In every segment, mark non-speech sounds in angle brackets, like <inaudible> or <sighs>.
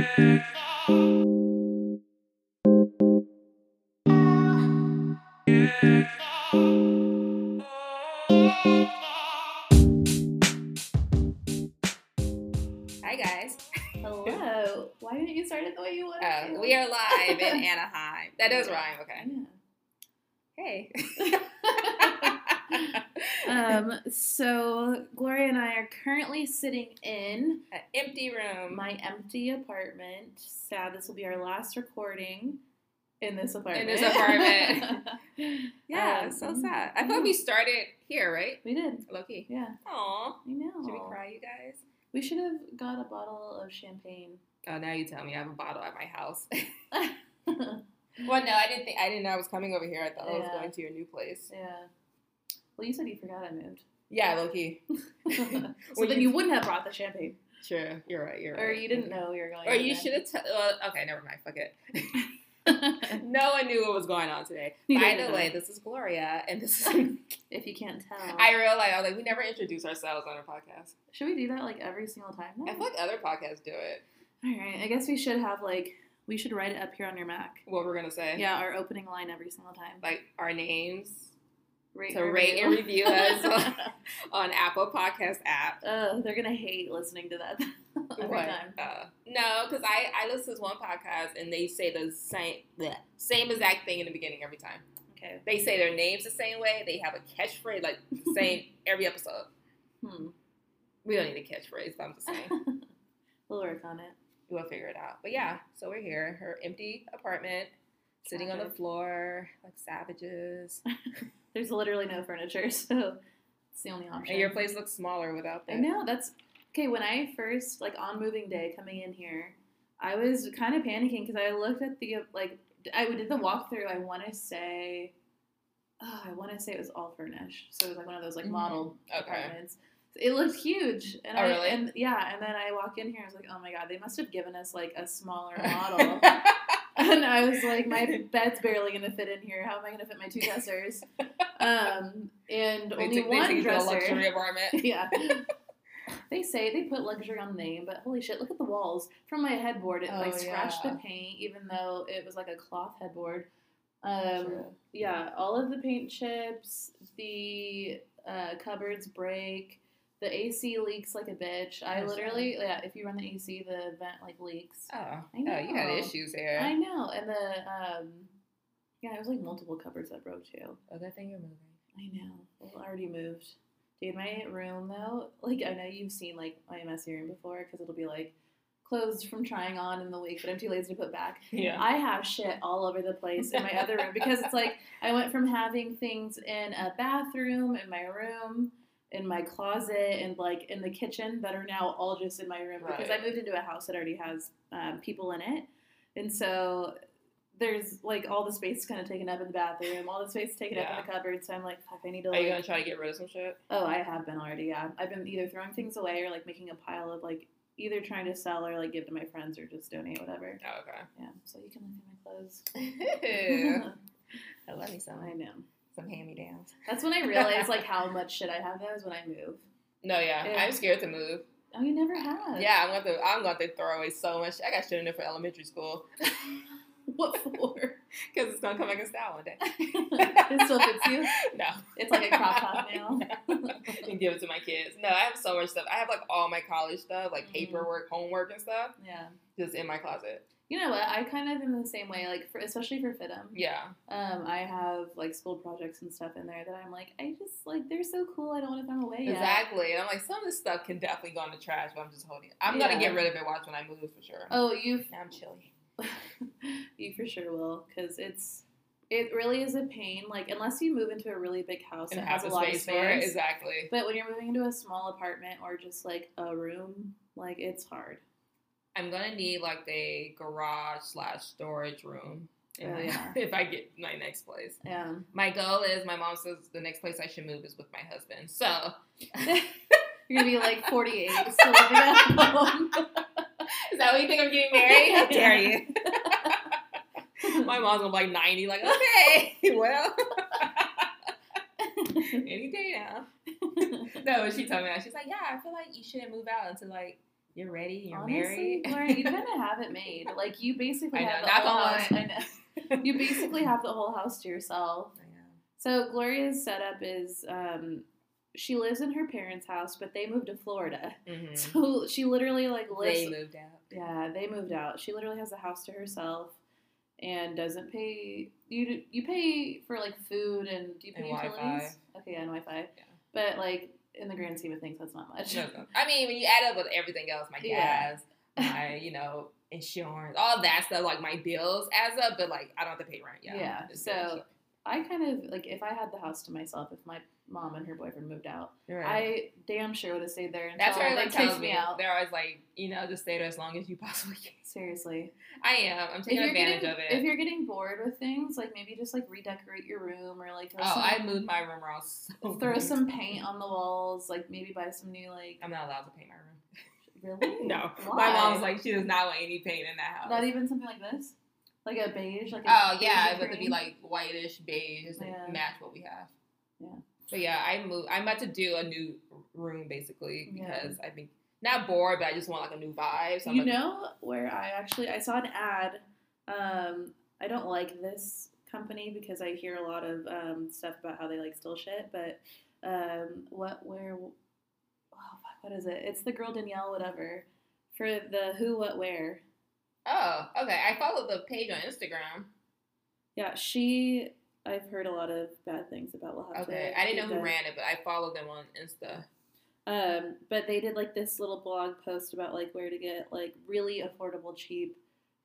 Hi guys. Hello. Why didn't you start it the way you wanted Uh, we are live in <laughs> Anaheim. That does rhyme. Okay. Hey. <laughs> um, <laughs> so Gloria and I are currently sitting in An empty room. my empty apartment. Sad this will be our last recording in this apartment. In this apartment. <laughs> yeah, Um, so sad. I thought we started here, right? We did. Low key. Yeah, Aw. I know. Should we cry, you guys? We should have got a bottle of champagne. Oh, now you tell me I have a bottle at my house. <laughs> well, no, I didn't think I didn't know I was coming over here. I thought I was going to your new place. yeah. Well, you said you forgot I moved. Yeah, low key. <laughs> <laughs> so When then you- you wouldn't have brought the champagne. Sure, you're right. You're right. Or you didn't know you were going Or you should have. T- well, okay, never mind. Fuck it. <laughs> no one knew what was going on today. Neither By the I. way, this is Gloria, and this is. if you can't tell. I realized I was like, we never introduce ourselves on our podcast. Should we do that like every single time? I feel like other podcasts do it. All right. I guess we should have like we should write it up here on your Mac. What we're gonna say? Yeah, our opening line every single time. Like our names Rate to rate and review us <laughs> on, on Apple Podcast app. uh, they're gonna hate listening to that <laughs> every What? time. Uh, no, because I I listen to one podcast and they say the same bleh, same exact thing in the beginning every time. Okay. They say their names the same way. They have a catchphrase like the <laughs> same every episode. Hmm. We don't need a catchphrase, but I'm just saying. we'll work on it. We'll figure it out. But yeah, so we're here. Her empty apartment, sitting on the floor like savages. There's literally no furniture, <laughs> so it's the only option. And your place looks smaller without I that. know that's okay. When I first like on moving day coming in here, I was kind of panicking because I looked at the like I did the walkthrough. I want to say, oh, I want to say it was all furnished, so it was like one of those like Mhm. Okay. apartments. It looked huge, and Oh, I really? and yeah, and then I walk in here. I was like, oh my god, they must have given us like a smaller <laughs> model. And <laughs> I was like, my bed's barely gonna fit in here. How am I gonna fit my two dressers? Um, and they only took, they one took you dresser. luxury apartment. <laughs> yeah. <laughs> They say they put luxury on the name, but holy shit, look at the walls. From my headboard, it like Oh, scratched yeah. the paint, even though it was like a cloth headboard. Um, True. yeah, all of the paint chips, the uh, cupboards break, the AC leaks like a bitch. I literally, yeah, if you run the AC, the vent like leaks. Oh, I oh, you had issues here. I know, and the um, yeah, it was like multiple cupboards that broke too. Oh, that thing you're moving. I know. Well, I already moved. Dude, my room though, like I know you've seen like my messy room before because it'll be like clothes from trying on in the week, but I'm too lazy to put back. Yeah. I have shit all over the place in my other room because it's like I went from having things in a bathroom, in my room, in my closet, and like in the kitchen that are now all just in my room because I moved into a house that already has um, people in it, and so there's like all the space kind of taken up in the bathroom, all the space taken up in the cupboard. So I'm like, fuck, I need to Are you gonna try to get rid of some shit? Oh, I have been already. Yeah, I've been either throwing things away or like making a pile of like either trying to sell or like give to my friends or just donate whatever. Oh, okay. Yeah, so you can look at my clothes. <laughs> <laughs> I love me some I know. Some hand me downs. That's when I realized like how much shit I have though is when I move. No, yeah, Yeah. I'm scared to move. Oh, you never have. Yeah, I'm going to. I'm going to throw away so much. I got shit in there for elementary school <laughs> What for? because it's gonna come back in style one day. <laughs> it still fits you. <laughs> No, It's like a crop top now. and give it to my kids. No, I have so much stuff. I have like all my college stuff, like Mhm. paperwork, homework, and stuff, Yeah. just in my closet. You know what? I kind of am the same way. Like, for, especially for FIDM. Yeah, Um, I have like school projects and stuff in there that I'm like, I just like they're so cool. I don't want to throw them away yet. exactly. And I'm like, some of this stuff can definitely go in the trash, but I'm just holding. it. I'm gonna get rid of it. Watch when I move for sure. Oh, you I'm chilly. <laughs> you for sure will because it's it really is a pain. Like unless you move into a really big house And that have has a lot of space for it. space. Exactly. But when you're moving into a small apartment or just like a room, like it's hard. I'm gonna need like a garage slash storage room. Oh, <laughs> yeah. if I get my next place. Yeah. My goal is my mom says the next place I should move is with my husband. So <laughs> You're gonna be like 48, <laughs> still living at home. is that what you think I'm getting married? How dare you? my mom's gonna be like 90, like, okay, well any day now. No, she told me that. She's like, Yeah, I feel like you shouldn't move out until like You're ready. You're Honestly, married. Gloria, you kind of have it made. Like you basically I know, have the whole house. I know. You basically have <laughs> the whole house to yourself. So Gloria's setup is um, she lives in her parents' house, but they moved to Florida. Mhm. <laughs> So she literally like lives. They moved out. Yeah, they moved out. She literally has a house to herself and doesn't pay you. You pay for like food and do you pay And utilities? Wi-Fi. Okay, and Wi-Fi. Yeah. But like in the grand scheme of things, that's not much. No, no. I mean, when you add up with everything else, my Yeah. gas, my, you know, insurance, all that stuff, like my bills adds up, but like I don't have to pay rent. Yeah. Yeah, so- I kind of like if I had the house to myself, if my mom and her boyfriend moved out, right. I damn sure would have stayed there until That's everyone kicked tells me me. out. They're always like, you know, just stay there as long as you <laughs> possibly can. Seriously, I am. I'm taking advantage getting, of it. if you're getting bored with things, like maybe just like redecorate your room or like Oh, some, I moved my room around so throw some paint on the walls. Like maybe buy some new like I'm not allowed to paint my room. Really <laughs> No, Why? my mom's like she does not want any paint in that house. not even something like this, like a beige, like a Oh yeah, it would be like whitish, beige, like Yeah. match what we have. Yeah. But yeah, I moved. I'm about to do a new room basically Yeah. because I think not bored, but I just want like a new vibe. So you like, know where I actually I saw an ad. Um, I don't like this company because I hear a lot of um, stuff about how they like steal shit. But um, what where what is it? It's the girl Danielle whatever for the who what where. oh, okay. I followed the page on Instagram. Yeah, she. I've heard a lot of bad things about. We'll Okay, I didn't know who that. ran it, but I followed them on Insta. Um, but they did like this little blog post about like where to get like really affordable, cheap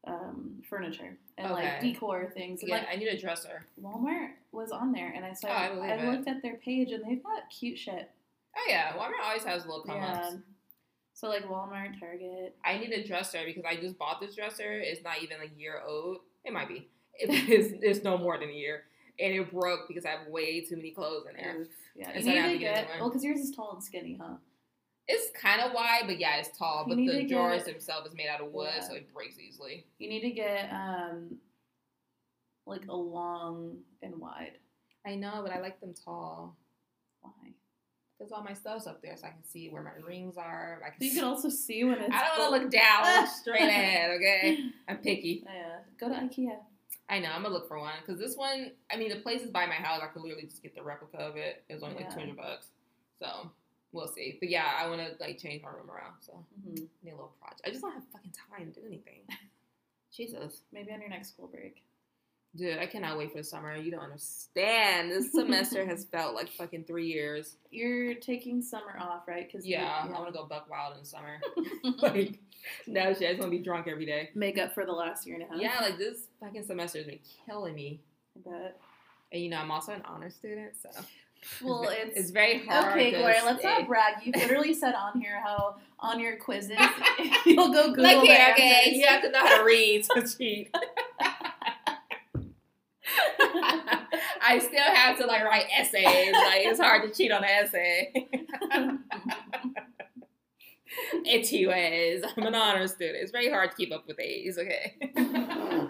um, furniture and like Okay. decor things. And Yeah, like I need a dresser. Walmart was on there, and I saw. Oh, I believe I it. looked at their page, and they've got cute shit. Oh yeah, Walmart always has little come ups. Yeah. So like Walmart, Target. I need a dresser because I just bought this dresser. It's not even a year old. It might be. It <laughs> is. It's no more than a year, and it broke because I have way too many clothes in there. Oof. Yeah, And you so need to to get get one. well because yours is tall and skinny, huh? It's kind of wide, but yeah, it's tall. You But the drawers get- themselves is made out of wood, Yeah. so it breaks easily. You need to get um like a long and wide. I know, but I like them tall. There's all my stuff's up there, so I can see where my rings are. I can. You can also see when it's. I don't want to look down. <laughs> Straight ahead. Okay, I'm picky. Yeah, go to IKEA. I know. I'm gonna look for one because this one. I mean, the place is by my house. I could literally just get the replica of it. It was only like 200 bucks. So we'll see. But yeah, I want to like change my room around. So hmm I need a little project. I just don't have fucking time to do anything. <laughs> Jesus. Maybe on your next school break. Dude, I cannot wait for the summer. You don't understand. This semester has <laughs> felt like fucking three years. You're taking summer off, right? Because Yeah, I want to go buck wild in the summer. <laughs> <laughs> like, no shit. I just want to be drunk every day. make up for the last year and a half. Yeah, like this fucking semester has been killing me. I bet. And you know, I'm also an honor student, so Well, it's, it's very hard. okay, Gloria. Let's stay. not brag. You literally said on here how on your quizzes you'll go Google the here, okay. You have to know how to read to cheat. I still have to like write essays. Like it's hard to cheat on an essay. <laughs> Is. I'm an honor student. It's very hard to keep up with A's, okay? <laughs> no,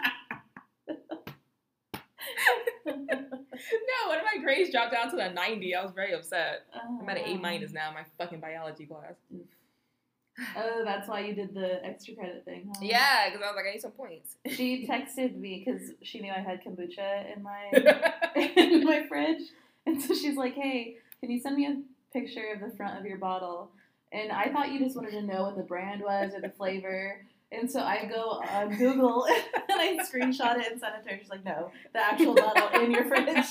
one of my grades dropped down to a 90. I was very upset. I'm at an A minus oh, now in my fucking biology class. Oh, that's why you did the extra credit thing, huh? Yeah, because I was like, I need some points. <laughs> She texted me because she knew I had kombucha in my <laughs> in my fridge, and so she's like, "Hey, can you send me a picture of the front of your bottle?" And I thought you just wanted to know what the brand was or the flavor. And so I go on Google <laughs> and I screenshot it and sent it to her. She's like, "No, the actual bottle in your fridge."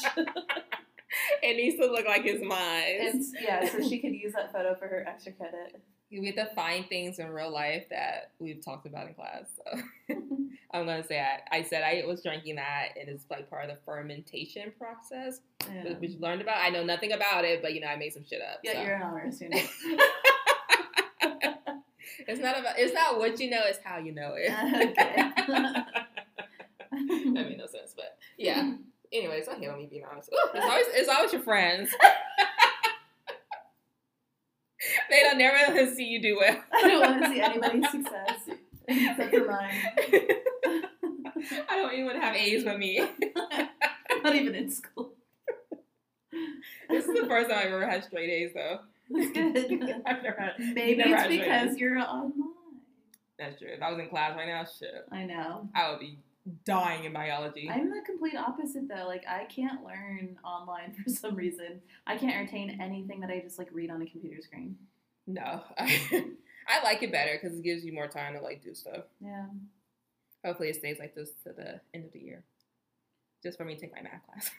it needs to look like it's and mine. yeah, so she could use that photo for her extra credit. We have to find things in real life that we've talked about in class. So <laughs> I'm gonna say I, I said I was drinking that, and it's like part of the fermentation process, Yeah, which you learned about. I know nothing about it, but you know I made some shit up. yeah so. you're an honor student. <laughs> It's not about. It's not what you know. It's how you know it. <laughs> That made no sense, but yeah. Anyways, I hate on me being honest. Ooh, it's always it's always your friends. <laughs> they don't never let us see you do well. <laughs> I don't want to see anybody's success except for mine. <laughs> I don't even want to have A's with me. Not even in school. This is the first time I've ever had straight A's though. That's good. I've never had. Maybe it's because you're online. That's true. If I was in class right now, shit, I know. I would be dying in biology. I'm the complete opposite though. Like I can't learn online <laughs> for some reason. I can't retain anything that I just like read on a computer screen. no, <laughs> I like it better because it gives you more time to like do stuff. Yeah. Hopefully, it stays like this to the end of the year, just for me to take my math class.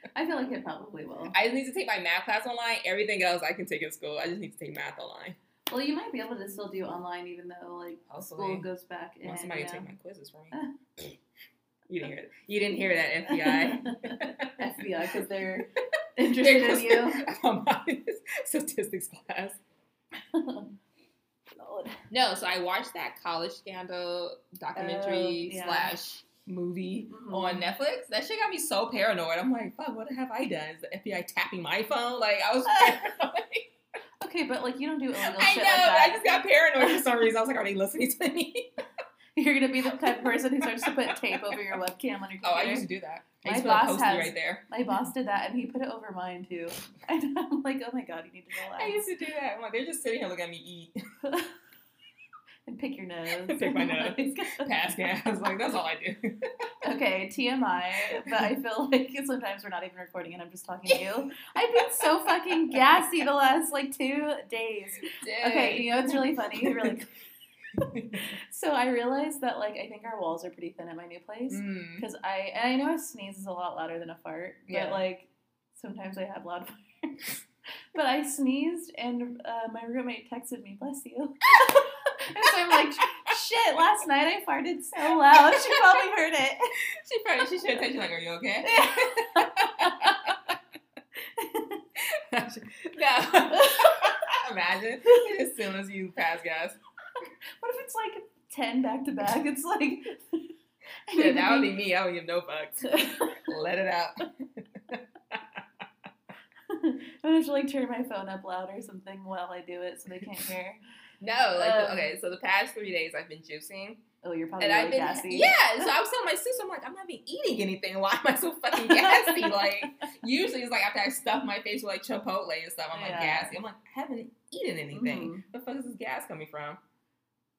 <laughs> I feel like it probably will. I just need to take my math class online. Everything else I can take in school. I just need to take math online. Well, you might be able to still do online even though like school goes back in. Want somebody to take my quizzes for me? <laughs> <laughs> you didn't hear it. You didn't hear that, FBI. <laughs> FBI because they're interested in you. I'm my statistics class. No, so I watched that college scandal documentary Oh, yeah. slash movie Mhm. on Netflix. That shit got me so paranoid. I'm like, fuck, what have I done? Is the FBI tapping my phone? Like I was paranoid. Okay, but like you don't do illegal I shit know. like that. I just got paranoid for some reason. I was like, are they listening to me? <laughs> You're gonna be the type of person who starts to put tape over your webcam on your computer. Oh, I used to do that. I My to boss has- right there. My boss did that, and he put it over mine too. <laughs> And I'm like, oh my god, you need to relax. I used to do that. I'm like, they're just sitting here looking at me eat, <laughs> and <laughs> pick your nose. Pick my <laughs> nose. <laughs> pass gas. Like that's all I do. okay, TMI. But I feel like sometimes we're not even recording, and I'm just talking to you. I've been so fucking gassy the last like two days. Okay, you know it's really funny. Really. So I realized that like I think our walls are pretty thin at my new place. Mm. Because I and I know a sneeze is a lot louder than a fart, but like sometimes I have loud farts. but I sneezed and uh, my roommate texted me, "Bless you," and so I'm like, "Shit!" Last night I farted so loud. She probably heard it. <laughs> She probably she should have texted you like, "Are you okay?" no. <laughs> <laughs> Imagine as soon as you pass gas. what if it's like ten back to back? It's like Yeah, that would be me. I would give no fucks. Let it out. I'm gonna have to like turn my phone up loud or something while I do it so they can't hear. No, like Um, okay. So the past three days I've been juicing, Oh, you're probably and really I've been gassy. yeah. So I was telling my sister, I'm like, I'm not even eating anything. Why am I so fucking <laughs> gassy? like usually it's like after I stuff my face with like Chipotle and stuff, I'm like Yeah. gassy. I'm like, I haven't eaten anything. Mhm. Where the fuck is this gas coming from?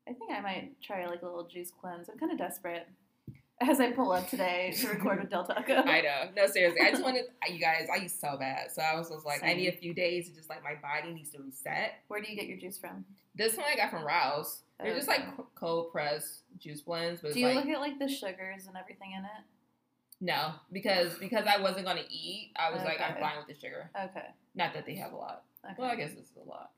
I think I might try like a little juice cleanse. I'm kind of desperate as I pull up today to record with <laughs> Del Taco. I know. No, seriously. I just wanted you guys. I used so bad, so I was just like, I need a few days to just like my body needs to reset. Where do you get your juice from? This one I got from Rouse. They're just like cold pressed juice blends, but Do you like look at like the sugars and everything in it? no, because because I wasn't gonna eat. I was like, I'm fine with the sugar. Okay. Not that they have a lot. Okay. Well, I guess this is a lot.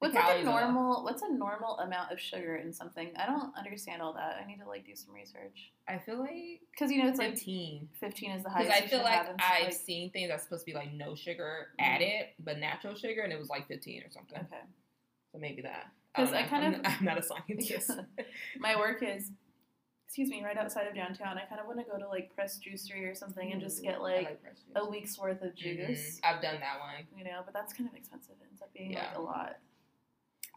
The what's like a normal? What's a normal amount of sugar in something? I don't understand all that. I need to like do some research I feel like because you know it's like fifteen. 15 is the Because highest. I feel like I've like- seen things that's supposed to be like no sugar Mhm. added, but natural sugar, and it was like fifteen or something. okay. So maybe that. 'Cause don't I kind I'm, of- I'm not a scientist. <laughs> My work is, excuse me, right outside of downtown. I kind of want to go to like Press Juicery or something and just get I like a week's worth of Mhm. juice. I've done that one. You know, but that's kind of expensive. It ends up being like a lot.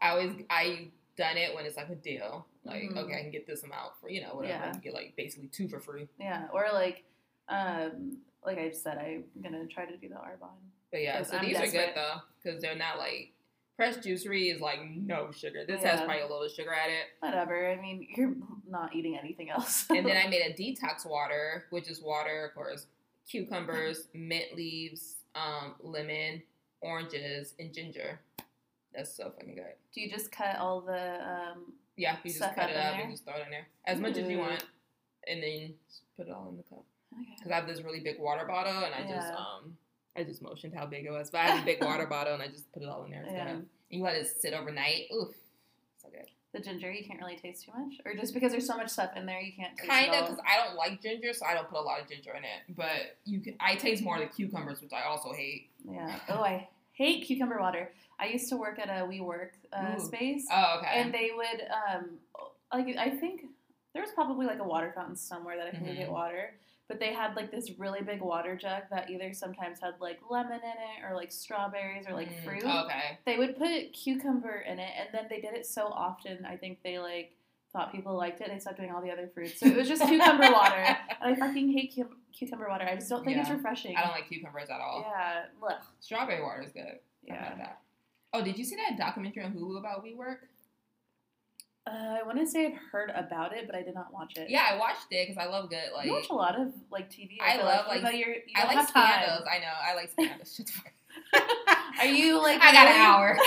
I always I done it when it's like a deal. Like Mhm. okay, I can get this amount for you know whatever. Yeah. Get like basically two for free. Yeah, or like, um, like I said, I'm gonna try to do the Arbonne. But yeah, so I'm these are good though because they're not like Press Juicery is like no sugar. This has probably a little sugar at it. Whatever. I mean, you're not eating anything else. And then I <laughs> made a detox water, which is water, of course, cucumbers, <laughs> mint leaves, um, lemon, oranges, and ginger. That's so fucking good. do you just cut all the? Um, Yeah, you just cut it up there? and just throw it in there as much as you want, and then put it all in the cup. okay. because I have this really big water bottle, and I just um I just motioned how big it was. But I have a big water <laughs> bottle, and I just put it all in there. Yeah. And you let it sit overnight. Oof, so good. The ginger you can't really taste too much, or just because there's so much stuff in there you can't taste Kind of because I don't like ginger, so I don't put a lot of ginger in it. But you can. I taste more of the cucumbers, which I also hate. Yeah. Oh, I hate cucumber water. I used to work at a WeWork uh, Ooh. space, Oh, okay. and they would um, like I think there was probably like a water fountain somewhere that I could Mhm. get water, but they had like this really big water jug that either sometimes had like lemon in it or like strawberries or like Mm, fruit. Okay. They would put cucumber in it, and then they did it so often. I think they like thought people liked it. They stopped doing all the other fruits, so it was just cucumber <laughs> water. And I fucking hate cu- cucumber water. I just don't think it's Yeah. refreshing. I don't like cucumbers at all. Yeah. Ugh. Strawberry water is good. Yeah. that. Oh, did you see that documentary on Hulu about WeWork? Uh, I want to say I've heard about it, but I did not watch it. Yeah, I watched it because I love good like. you watch a lot of like TV. I feel love, like, like- but you're, I like have time. scandals. I know. I like scandals. <laughs> Are you like? <laughs> I got an really- hour.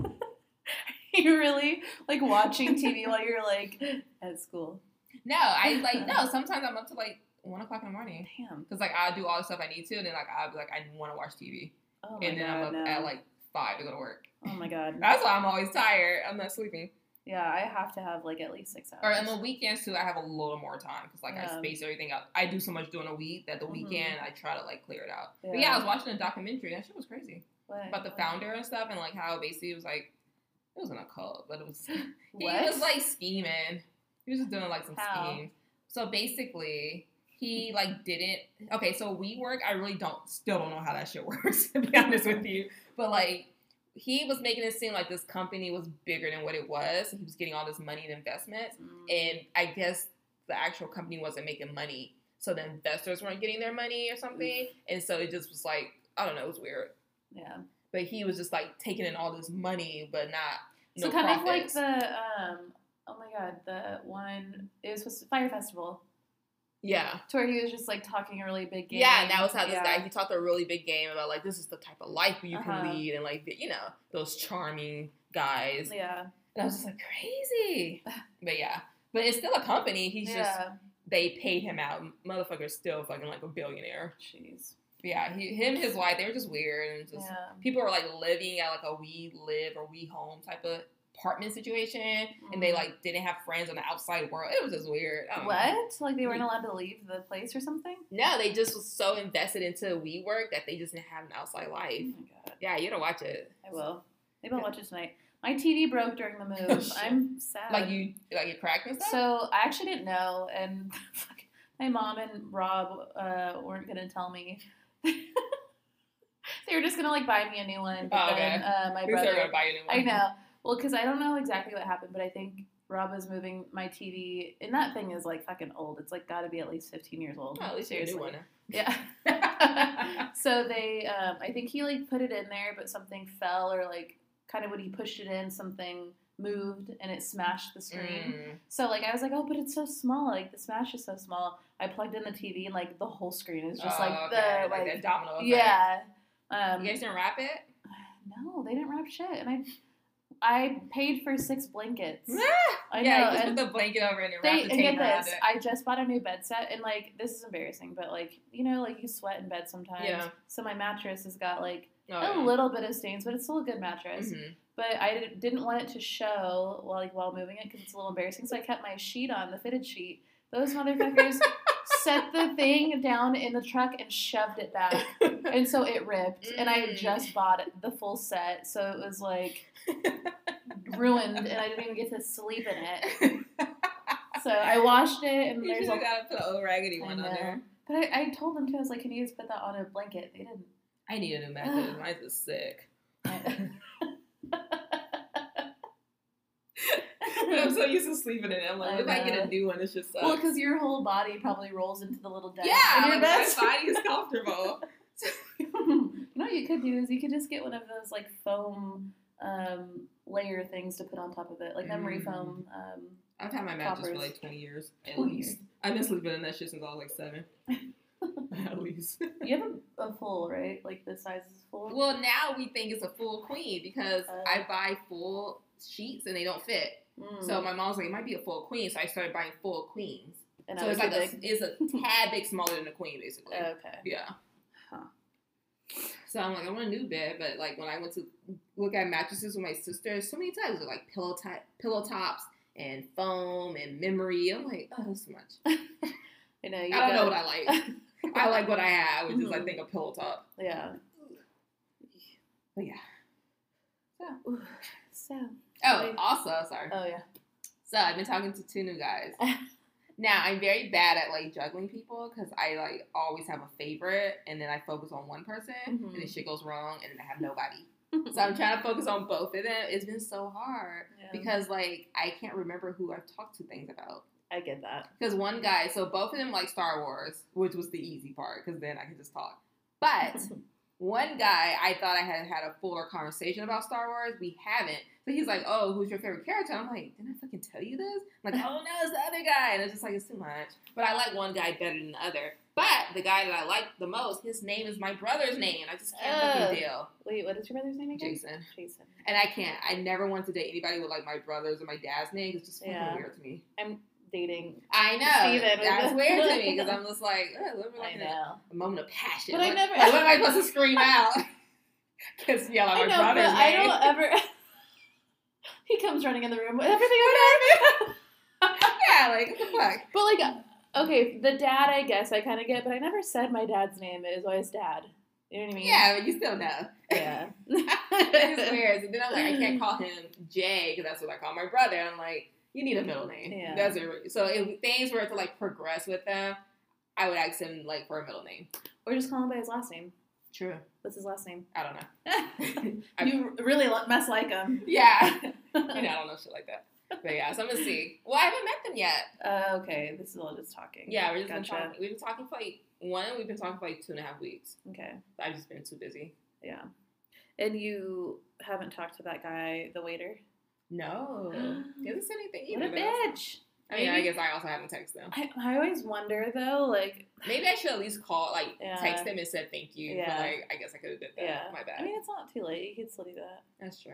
<laughs> you really like watching TV while you're like at school? No, I like no. Sometimes I'm up to like one o'clock in the morning Damn. because like I'll do all the stuff I need to, and then like I'll be like I want to watch TV, Oh and then god. I'm up no. at like five to go to work. Oh my god. That's why I'm always tired. I'm not sleeping. Yeah, I have to have like at least six hours. Or on the weekends too, I have a little more time because like I space everything out. I do so much during the week that the Mhm. weekend I try to like clear it out. But Yeah. yeah, I was watching a documentary. That shit was crazy What? about the founder and stuff, and like how basically it was like it wasn't a cult, but it was <laughs> he was like scheming. He was just doing like some How? schemes. So basically, he like didn't. Okay, so WeWork. I really don't still don't know how that shit <laughs> works to be honest with you. But like he was making it seem like this company was bigger than what it was. He was getting all this money and investments, Mm. and I guess the actual company wasn't making money, so the investors weren't getting their money or something, and so it just was like I don't know, it was weird. yeah. But he was just like taking in all this money, but not So no kind profits. of like the um. Oh my god, the one it was supposed to Fire Festival. Yeah. To where he was just like talking a really big game. Yeah, and that was how this Yeah. guy he talked a really big game about like this is the type of life you Uh-huh. can lead and like you know those charming guys. Yeah. And I was just like crazy, but yeah, but it's still a company. He's just yeah. they paid him out. Motherfucker's still fucking like a billionaire. Jeez. Yeah, he, him, his wife, they were just weird and just Yeah. people were like living at like a WeLive or we home type of apartment situation, and they Mhm. like didn't have friends on the outside world. It was just weird. Don't know. What? Like they weren't allowed to leave the place or something? No, they just was so invested into WeWork that they just didn't have an outside Oh life. my god. Yeah, you gotta watch it. I will. Maybe I'll Yeah. watch it tonight. My TV broke during the Oh, move. <laughs> I'm sad. Like you, like you cracked and stuff. So I actually didn't know, and <laughs> my mom and Rob uh, weren't gonna tell me. <laughs> they were just gonna like buy me a new one. But Oh, okay. then uh, my Who's brother, buy you a new one? I know. Well, because I don't know exactly what happened, but I think Rob was moving my TV, and that thing is like fucking old. It's like got to be at least 15 years old. Oh, at least you get a new one. <laughs> Yeah. so they, um, I think he like put it in there, but something fell, or like kind of when he pushed it in, something moved and it smashed the screen. Mm. So like I was like, oh, but it's so small. Like the smash is so small. I plugged in the TV and like the whole screen is just Oh, like okay, the like, that domino effect. yeah. Um, You guys didn't wrap it? <sighs> no, they didn't wrap shit, and I I paid for six blankets. <laughs> I yeah, know, you just and put the blanket over and wrap the and tape get around this, it. I just bought a new bed set, and like this is embarrassing, but like you know, like you sweat in bed sometimes. Yeah. So my mattress has got like Oh, a yeah. little bit of stains, but it's still a good mattress. Mhm. But I did- didn't want it to show while like while moving it because it's a little embarrassing. So I kept my sheet on, the fitted sheet. Those <laughs> motherfuckers set the thing down in the truck and shoved it back, and so it ripped. And I Mm. just bought the full set, so it was like ruined, and I didn't even get to sleep in it. So I washed it, and you there's a have got to put an old raggedy one on there. But I, I told them too. I was like, "Can you just put that on a blanket?" They didn't. I need a new <sighs> mattress. Mine is sick. <laughs> I'm so used to sleeping in it. I'm like, if I get a new one? It's just sucks. well, because your whole body probably rolls into the little dent yeah, like, my body is <laughs> comfortable. you know what you could do is you could just get one of those like foam um, layer things to put on top of it, like memory Mm. foam. Um, I've had my mattress for like 20 years at 20 least. I've been sleeping in that shit since I was like seven. <laughs> at least. you have a, a full, right? Like the size is full. Well, now we think it's a full queen because Uh. I buy full sheets and they don't fit. Mm. So my mom's like, it might be a full queen. So I started buying full queens. and so it's like a, it's a <laughs> tad bit smaller than a queen, basically. okay. yeah. Huh. So I'm like, I want a new bed, but like when I went to look at mattresses with my sister, so many times they're like pillow type, pillow tops and foam and memory. I'm like, oh, that's too much. <laughs> You know, you I don't know gotta- what I like. I like what I have, which is I think a pillow top. Yeah. But yeah. Ooh, So. <sighs> Oh, also, sorry. Oh yeah. So I've been talking to two new guys. <laughs> now I'm very bad at like juggling people because I like always have a favorite, and then I focus on one person, Mhm. and then shit goes wrong, and then I have nobody. So I'm <laughs> trying to focus on both of them. It's been so hard Yeah. because like I can't remember who I've talked to things about. I get that. Because one guy, so both of them like Star Wars, which was the easy part because then I can just talk. But <laughs> one guy I thought I had had a fuller conversation about Star Wars. We haven't. So he's like, "Oh, who's your favorite character?" I'm like, "Didn't I fucking tell you this?" I'm like, "Oh no, it's the other guy," and it's just like it's too much. But I like one guy better than the other. But the guy that I like the most, his name is my brother's name. I just can't fucking deal. Wait, what is your brother's name again? Jason. Jason. And I can't. I never want to date anybody with like my brothers or my dad's name. It's just fucking Yeah. weird to me. I'm dating. I know. Steven That's weird to me because <laughs> I'm just like, oh, let me I like a, know. a moment of passion. But I never- like, <laughs> what am I supposed to scream out? <laughs> Because yell out my know, brother's I don't ever. He comes running in the room. With <laughs> everything okay? <laughs> yeah, like what the fuck? but like, uh, okay, the dad, I guess I kind of get, but I never said my dad's name. It was always dad. You know what I mean? Yeah, but you still know. Yeah. <laughs> it's weird. And then I'm like, I can't call him Jay because that's what I call my brother. I'm like, you need a middle name. Yeah. That's it. So if things were to like progress with them, I would ask him like for a middle name. Or just call him by his last name. True. What's his last name? I don't know. I- <laughs> <laughs> you really must like him. Yeah. <laughs> you know, I don't know shit like that. But yeah, so I'm gonna see. Well, I haven't met them yet. Uh, okay, this is all just talking. Yeah, we're just Gotcha. been talking. We've been talking for like one. We've been talking for like two and a half weeks. Okay, I've just been too busy. yeah. And you haven't talked to that guy, the waiter? No, <gasps> he hasn't said anything What either. a though. bitch. I mean, I guess I also haven't texted them. I, I always wonder though, like, Maybe I should at least call, like, Yeah. text them and said thank you. Yeah. But like, I guess I could have did that. yeah. My bad. I mean, it's not too late. You could still do that. That's true.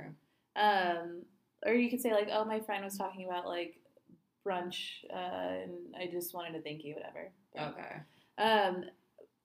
Um, or you could say like, oh, my friend was talking about like brunch, uh, and I just wanted to thank you, whatever. Okay. Um,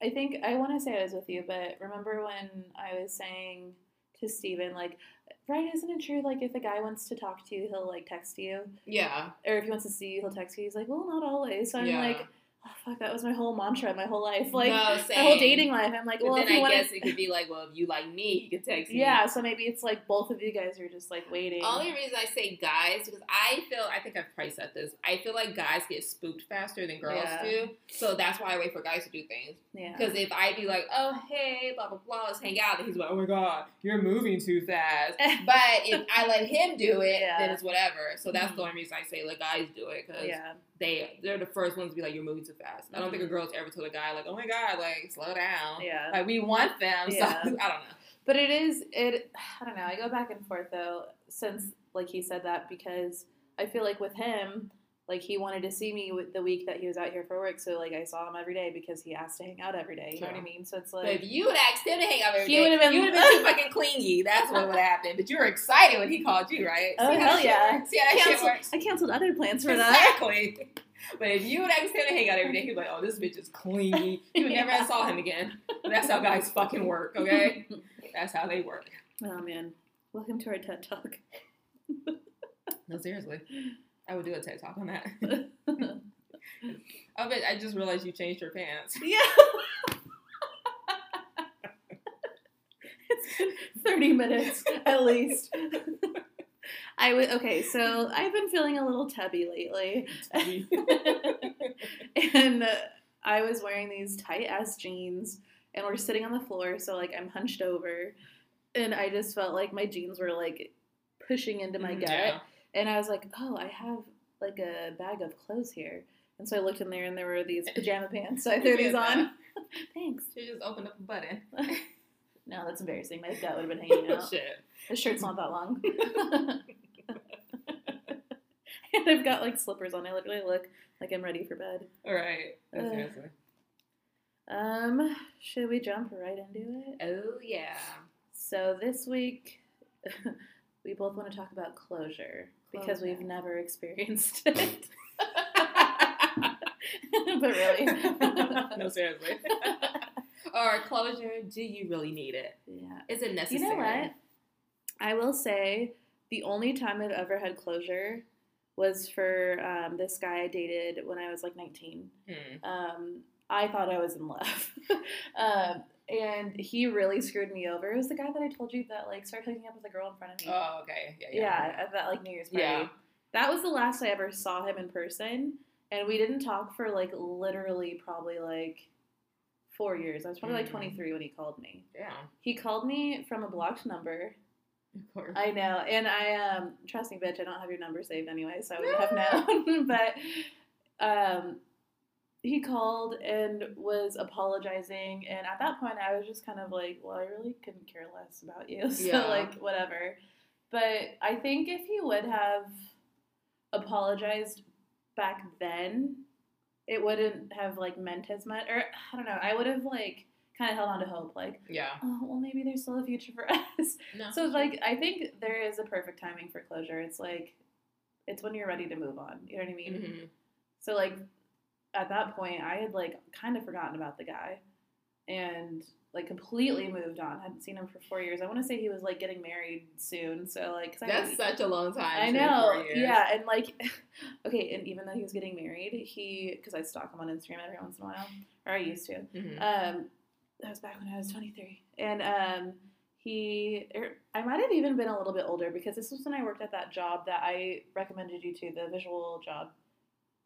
I think I want to say I was with you, but remember when I was saying to Steven, like, right, isn't it true? Like, if a guy wants to talk to you, he'll like text you, Yeah. or if he wants to see you, he'll text you. He's like, well, not always. So I'm yeah. like, oh fuck, that was my whole mantra, my whole life, like no, my whole dating life. I'm like, But well, if then you I guess it could be like, well, if you like me, you can text me. yeah. So maybe it's like both of you guys are just like waiting. Only reason I say guys because I feel I think I've priced at this. I feel like guys get spooked faster than girls Yeah. do, so that's why I wait for guys to do things. yeah. Because if I be like, oh hey, blah blah blah, let's hang out, and he's like, oh my god, you're moving too fast. <laughs> but if I let him do it, Yeah. then it's whatever. So that's Mhm. the only reason I say let guys do it because Yeah. they they're the first ones to be like, you're moving too fast. I don't think a Mhm. girl's ever told a guy like, oh my god, like slow down. Yeah. Like we want them, <laughs> Yeah. so I don't know. But it is it. <sighs> I don't know. I go back and forth though, since like he said that because I feel like with him, like he wanted to see me with the week that he was out here for work, so like I saw him every day because he asked to hang out every day. You know what I mean? So it's But like if you would ask him to hang out every He been- you would have been too <laughs> fucking clingy. That's what would happen. But you were excited when he called you, right? Oh, See hell yeah. See how that shit works? I canceled other plans for that. Exactly. <laughs> But if you would ask him to hang out every day, he'd be like, "Oh, this bitch is clingy." <laughs> You would never Yeah. saw him again. That's how guys fucking work, okay? That's how they work. oh man, welcome to our TED talk. No, seriously, I would do a TED talk on that. <laughs> oh, but I just realized you changed your pants. yeah. <laughs> it's been thirty minutes at least. I would okay, so I've been feeling a little tubby lately. <laughs> and uh, I was wearing these tight ass jeans, and we're sitting on the floor, so like I'm hunched over, and I just felt like my jeans were like pushing into my Mhm, gut, yeah. and I was like, oh, I have like a bag of clothes here, and so I looked in there, and there were these <laughs> pajama pants, so I threw these on. <laughs> Thanks. She just opened up a button. No, that's embarrassing. My gut would have been hanging out. Shit. The shirt's not that long. And <laughs> I've got like slippers on. I literally look like I'm ready for bed. All right. Seriously. Um, should we jump right into it? Oh yeah. So this week, <laughs> we both want to talk about closure because Closure. we've never experienced <laughs> it. but really, no, seriously. or closure, do you really need it? yeah. Is it necessary? You know what? I will say the only time I've ever had closure was for um, this guy I dated when I was like 19. Hmm. Um, I thought I was in love. <laughs> um, and he really screwed me over. It was the guy that I told you that like started hooking up with a girl in front of me. Oh, okay. Yeah, yeah, yeah. at that like New Year's party. Yeah. That was the last I ever saw him in person, and we didn't talk for like literally probably like four years. I was probably like Mm. 23 when he called me. Yeah. He called me from a blocked number. <laughs> I know, and I um trust me, bitch. I don't have your number saved anyway, so I would have <laughs> known. <laughs> but um, he called and was apologizing, and at that point, I was just kind of like, well, I really couldn't care less about you, so Yeah. like whatever. But I think if he would have apologized back then, it wouldn't have like meant as much, or I don't know. I would have like kind of held on to hope, like, Yeah. oh, well, maybe there's still a future for <laughs> us. No. So like I think there is a perfect timing for closure. It's like it's when you're ready to move on. You know what I mean? Mhm. So like at that point I had like kind of forgotten about the guy and like completely moved on. hadn't seen him for 4 years. I want to say he was like getting married soon. So like 'cause I That's such a long time. I know. Yeah, and like <laughs> okay, and even though he was getting married, he cuz I stalk him on Instagram every once in a while or I used to. Mhm. Um, that was back when I was 23. And um, he, er, I might have even been a little bit older because this was when I worked at that job that I recommended you to, the visual job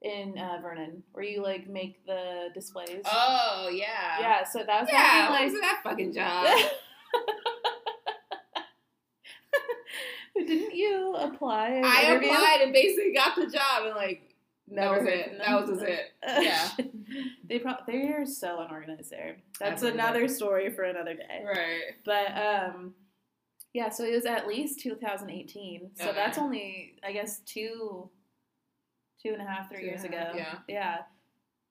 in uh, Vernon, where you like make the displays. Oh yeah. yeah, so that was Yeah. What was like. that fucking <laughs> job? Didn't you apply? I interview? applied and basically got the job and like that was it. That was just it. <laughs> Yeah. they pro- they're so unorganized there. That's another story for another day. Right. But um, yeah, so it was at least 2018. So Okay. that's only, I guess, two, two and a half, three Two years a ago. yeah. Yeah.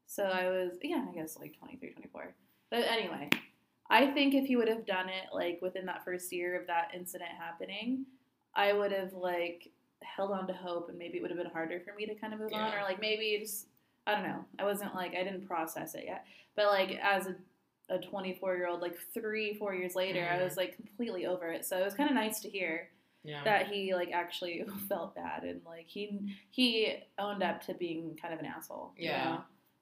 So I was, yeah, I guess like 23, 24. But anyway, I think if you would have done it like within that first year of that incident happening, I would have like held on to hope and maybe it would have been harder for me to kind of move on or like maybe just, I don't know. I wasn't like, I didn't process it yet. But like as a a 24 year old like three four years later i Mhm. was like completely over it so it was kind of nice to hear Yeah. that he like actually <laughs> felt bad and like he he owned up to being kind of an asshole you Yeah.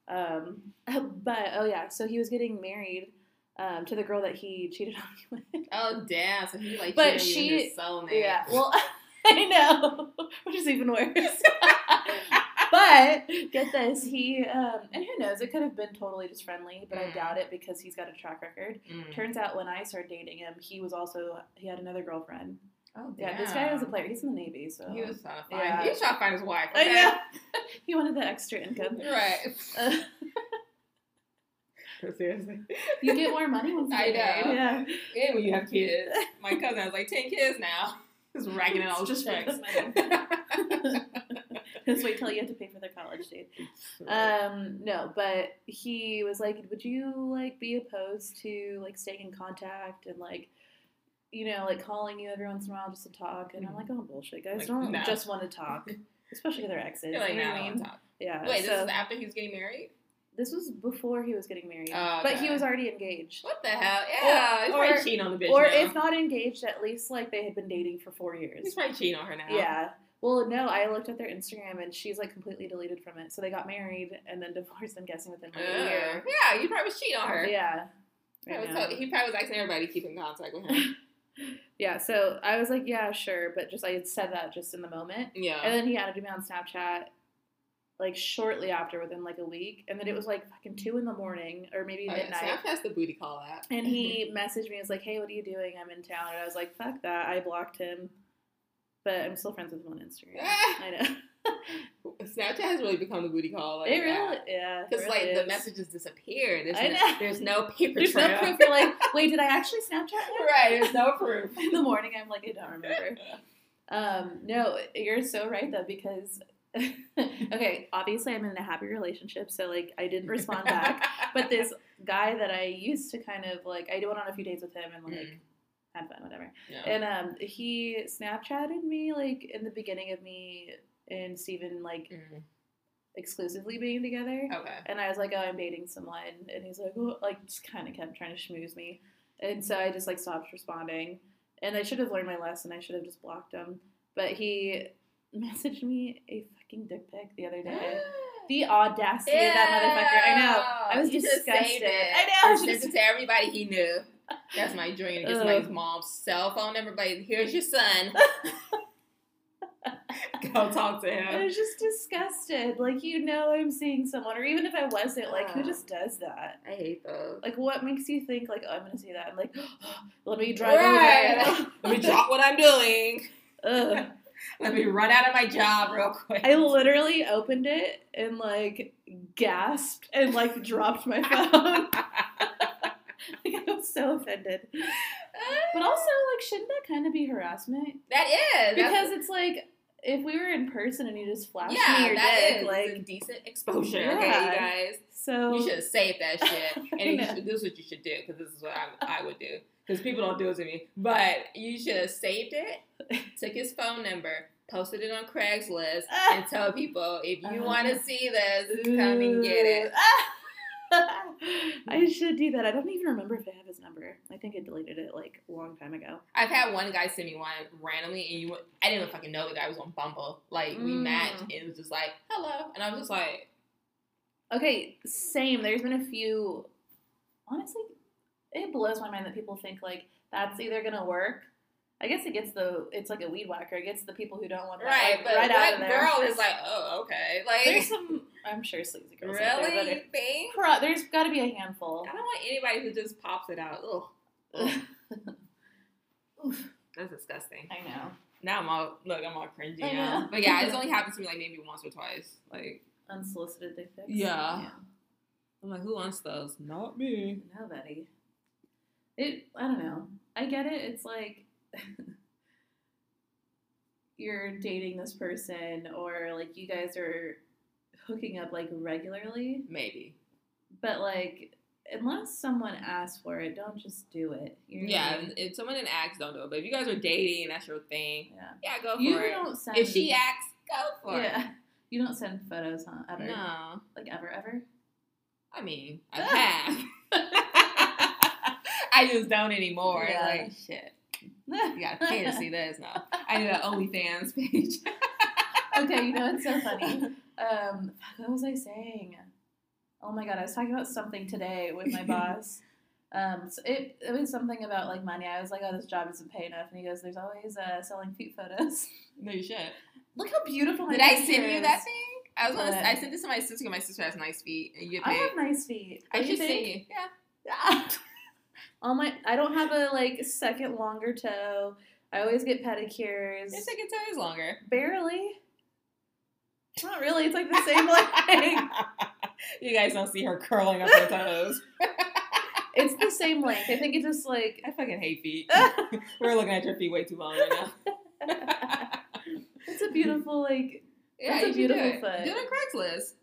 know? um <laughs> but oh yeah so he was getting married um, to the girl that he cheated <laughs> on me with oh damn. So he like But cheated you she- in his soulmate. yeah well <laughs> i know which is even worse <laughs> but get this he um and who knows it could have been totally just friendly but i Mm. doubt it because he's got a track record Mm. Turns out when I started dating him, he was also he had another girlfriend. Oh Yeah, this guy was a player. He's in the Navy, so He was trying to find. Yeah. He was trying to find his wife. I okay? know. <laughs> he wanted the extra income. Right. Uh, Seriously. you get more money once you I know. married. And when you have kids. My cousin has like ten kids now. Just racking in all just checks. Just wait till you have to pay for their college, dude. <laughs> Um, no, but he was like, "Would you like be opposed to like staying in contact and like, you know, like calling you every once in a while just to talk?" And I'm like, "Oh bullshit, guys! Like, don't no. just want to talk, especially with their <laughs> exes." You're like, you know what I mean? talk. Yeah. Wait, this is after he's getting married? This was before he was getting married, Oh, but he was already engaged. What the hell? Yeah, he's or- probably cheating on the bitch Or now. if not engaged, at least like they had been dating for four years. he's probably cheating on her now. Yeah. Well, no, I looked at their Instagram and she's like completely deleted from it. So they got married and then <laughs> divorced. I'm guessing within like a year. Yeah, he probably was cheating on her. Yeah. So- he probably was asking everybody to keep in contact with him. <laughs> Yeah. So I was like, yeah, sure, but just I had said that just in the moment, Yeah. and then he added me on Snapchat. Like shortly after, within like a week, and then it was like fucking two in the morning or maybe Oh, yeah, midnight. Snapchat's the booty call app. And he <laughs> messaged me, he was like, Hey, what are you doing? I'm in town. And I was like, Fuck that. I blocked him. But I'm still friends with him on Instagram. <laughs> I know. Snapchat has really become the booty call. Like, it really, yeah. Because really like the messages disappear. There's I no, know. there's no <laughs> paper There's trail. no proof. You're like, Wait, did I actually Snapchat him? right. There's no proof. In the morning, I'm like, I don't remember. Um, no, you're so right though, because, <laughs> okay, obviously I'm in a happy relationship, so like I didn't respond back. <laughs> But this guy that I used to kind of like, I went on a few dates with him and like Mm. had fun, whatever. Yeah. And um, he Snapchatted me like in the beginning of me and Steven like Mm. exclusively being together. Okay. And I was like, oh, I'm dating someone. And he's like, oh, like just kind of kept trying to schmooze me. And so I just like stopped responding. And I should have learned my lesson. I should have just blocked him. But he <laughs> messaged me a fucking dick pic the other day. <gasps> The audacity of that motherfucker. I know. I was He should've disgusted. I know, I should've sent it to everybody he knew. That's my dream. Get somebody's mom's cell phone number. Like, here's your son. <laughs> <laughs> Go talk to him. I was just disgusted. Like, you know, I'm seeing someone, or even if I wasn't, like, who just does that? I hate those. Like, what makes you think, like, oh, I'm gonna see that? I'm like, <gasps> let me drive Right. over. Let me drop what I'm doing. Ugh. <laughs> Let me run out of my job real quick. I literally opened it and like gasped and like dropped my <laughs> phone. <laughs> like, I was so offended. But also, like, shouldn't that kind of be harassment? that is Because it's like if we were in person and you just flashed me yeah, your that dick, is like decent exposure. Okay, you guys. so. You should save that shit. And you should, this is what you should do because this is what I, I would do. Because people don't do it to me. But you should have saved it, took his phone number, posted it on Craigslist, and <laughs> tell people if you Uh-huh. want to see this, come and get it. <laughs> I should do that. I don't even remember if I have his number. I think I deleted it like a long time ago. I've had one guy send me one randomly, and you, I didn't even fucking know the guy was on Bumble. Like we Mm. matched, and it was just like hello, and I was just like, Okay, same. There's been a few. Honestly, it blows my mind that people think like that's either gonna work. I guess it gets the it's like a weed whacker. It gets the people who don't want that right, like, but right out what of there. girl is <laughs> like, oh okay, like There's <laughs> some. I'm sure sleazy girls. out there really that are- thing. Pro- There's got to be a handful. I don't want anybody who just pops it out. Ugh. <laughs> That's disgusting. I know. Now I'm all look, I'm all cringy now. But yeah, it's only happened to me like maybe once or twice. Like Unsolicited dick pics. Yeah. I'm like, who wants those? Not me. Nobody. It. I don't know. I get it. It's like <laughs> you're dating this person, or like you guys are hooking up like regularly, Maybe. but like unless someone asks for it, don't just do it. You're, Yeah, if someone didn't ask, don't do it. But if you guys are dating and that's your thing, Yeah. yeah, go for You it. don't send. If she asks, go for it. yeah. <laughs> You don't send photos, huh? it. Ever. No. Like ever, ever. I mean, I have. <laughs> I just don't anymore. Yeah. Like, shit. You gotta pay to see this now. I need an OnlyFans page. <laughs> okay, you know it's so funny. <laughs> Um, what was I saying? Oh my god, I was talking about something today with my <laughs> boss. Um, so it it was something about like money. I was like, oh, this job isn't pay enough, and he goes, "There's always uh, selling feet photos." no, you should. Look how beautiful Did I send you that thing? I was gonna. I sent this to my sister. My sister has nice feet, and you get I have nice feet. I should you send think? you. Yeah. All my, I don't have a like second longer toe. I always get pedicures. Your second toe is longer. Barely. Not really. It's like the same length. <laughs> you guys don't see her curling up her toes. <laughs> it's the same length. I think it's just like I fucking hate feet. <laughs> We're looking at your feet way too long right now. it's a beautiful like. Yeah, It's a beautiful do foot. Do it on Craigslist.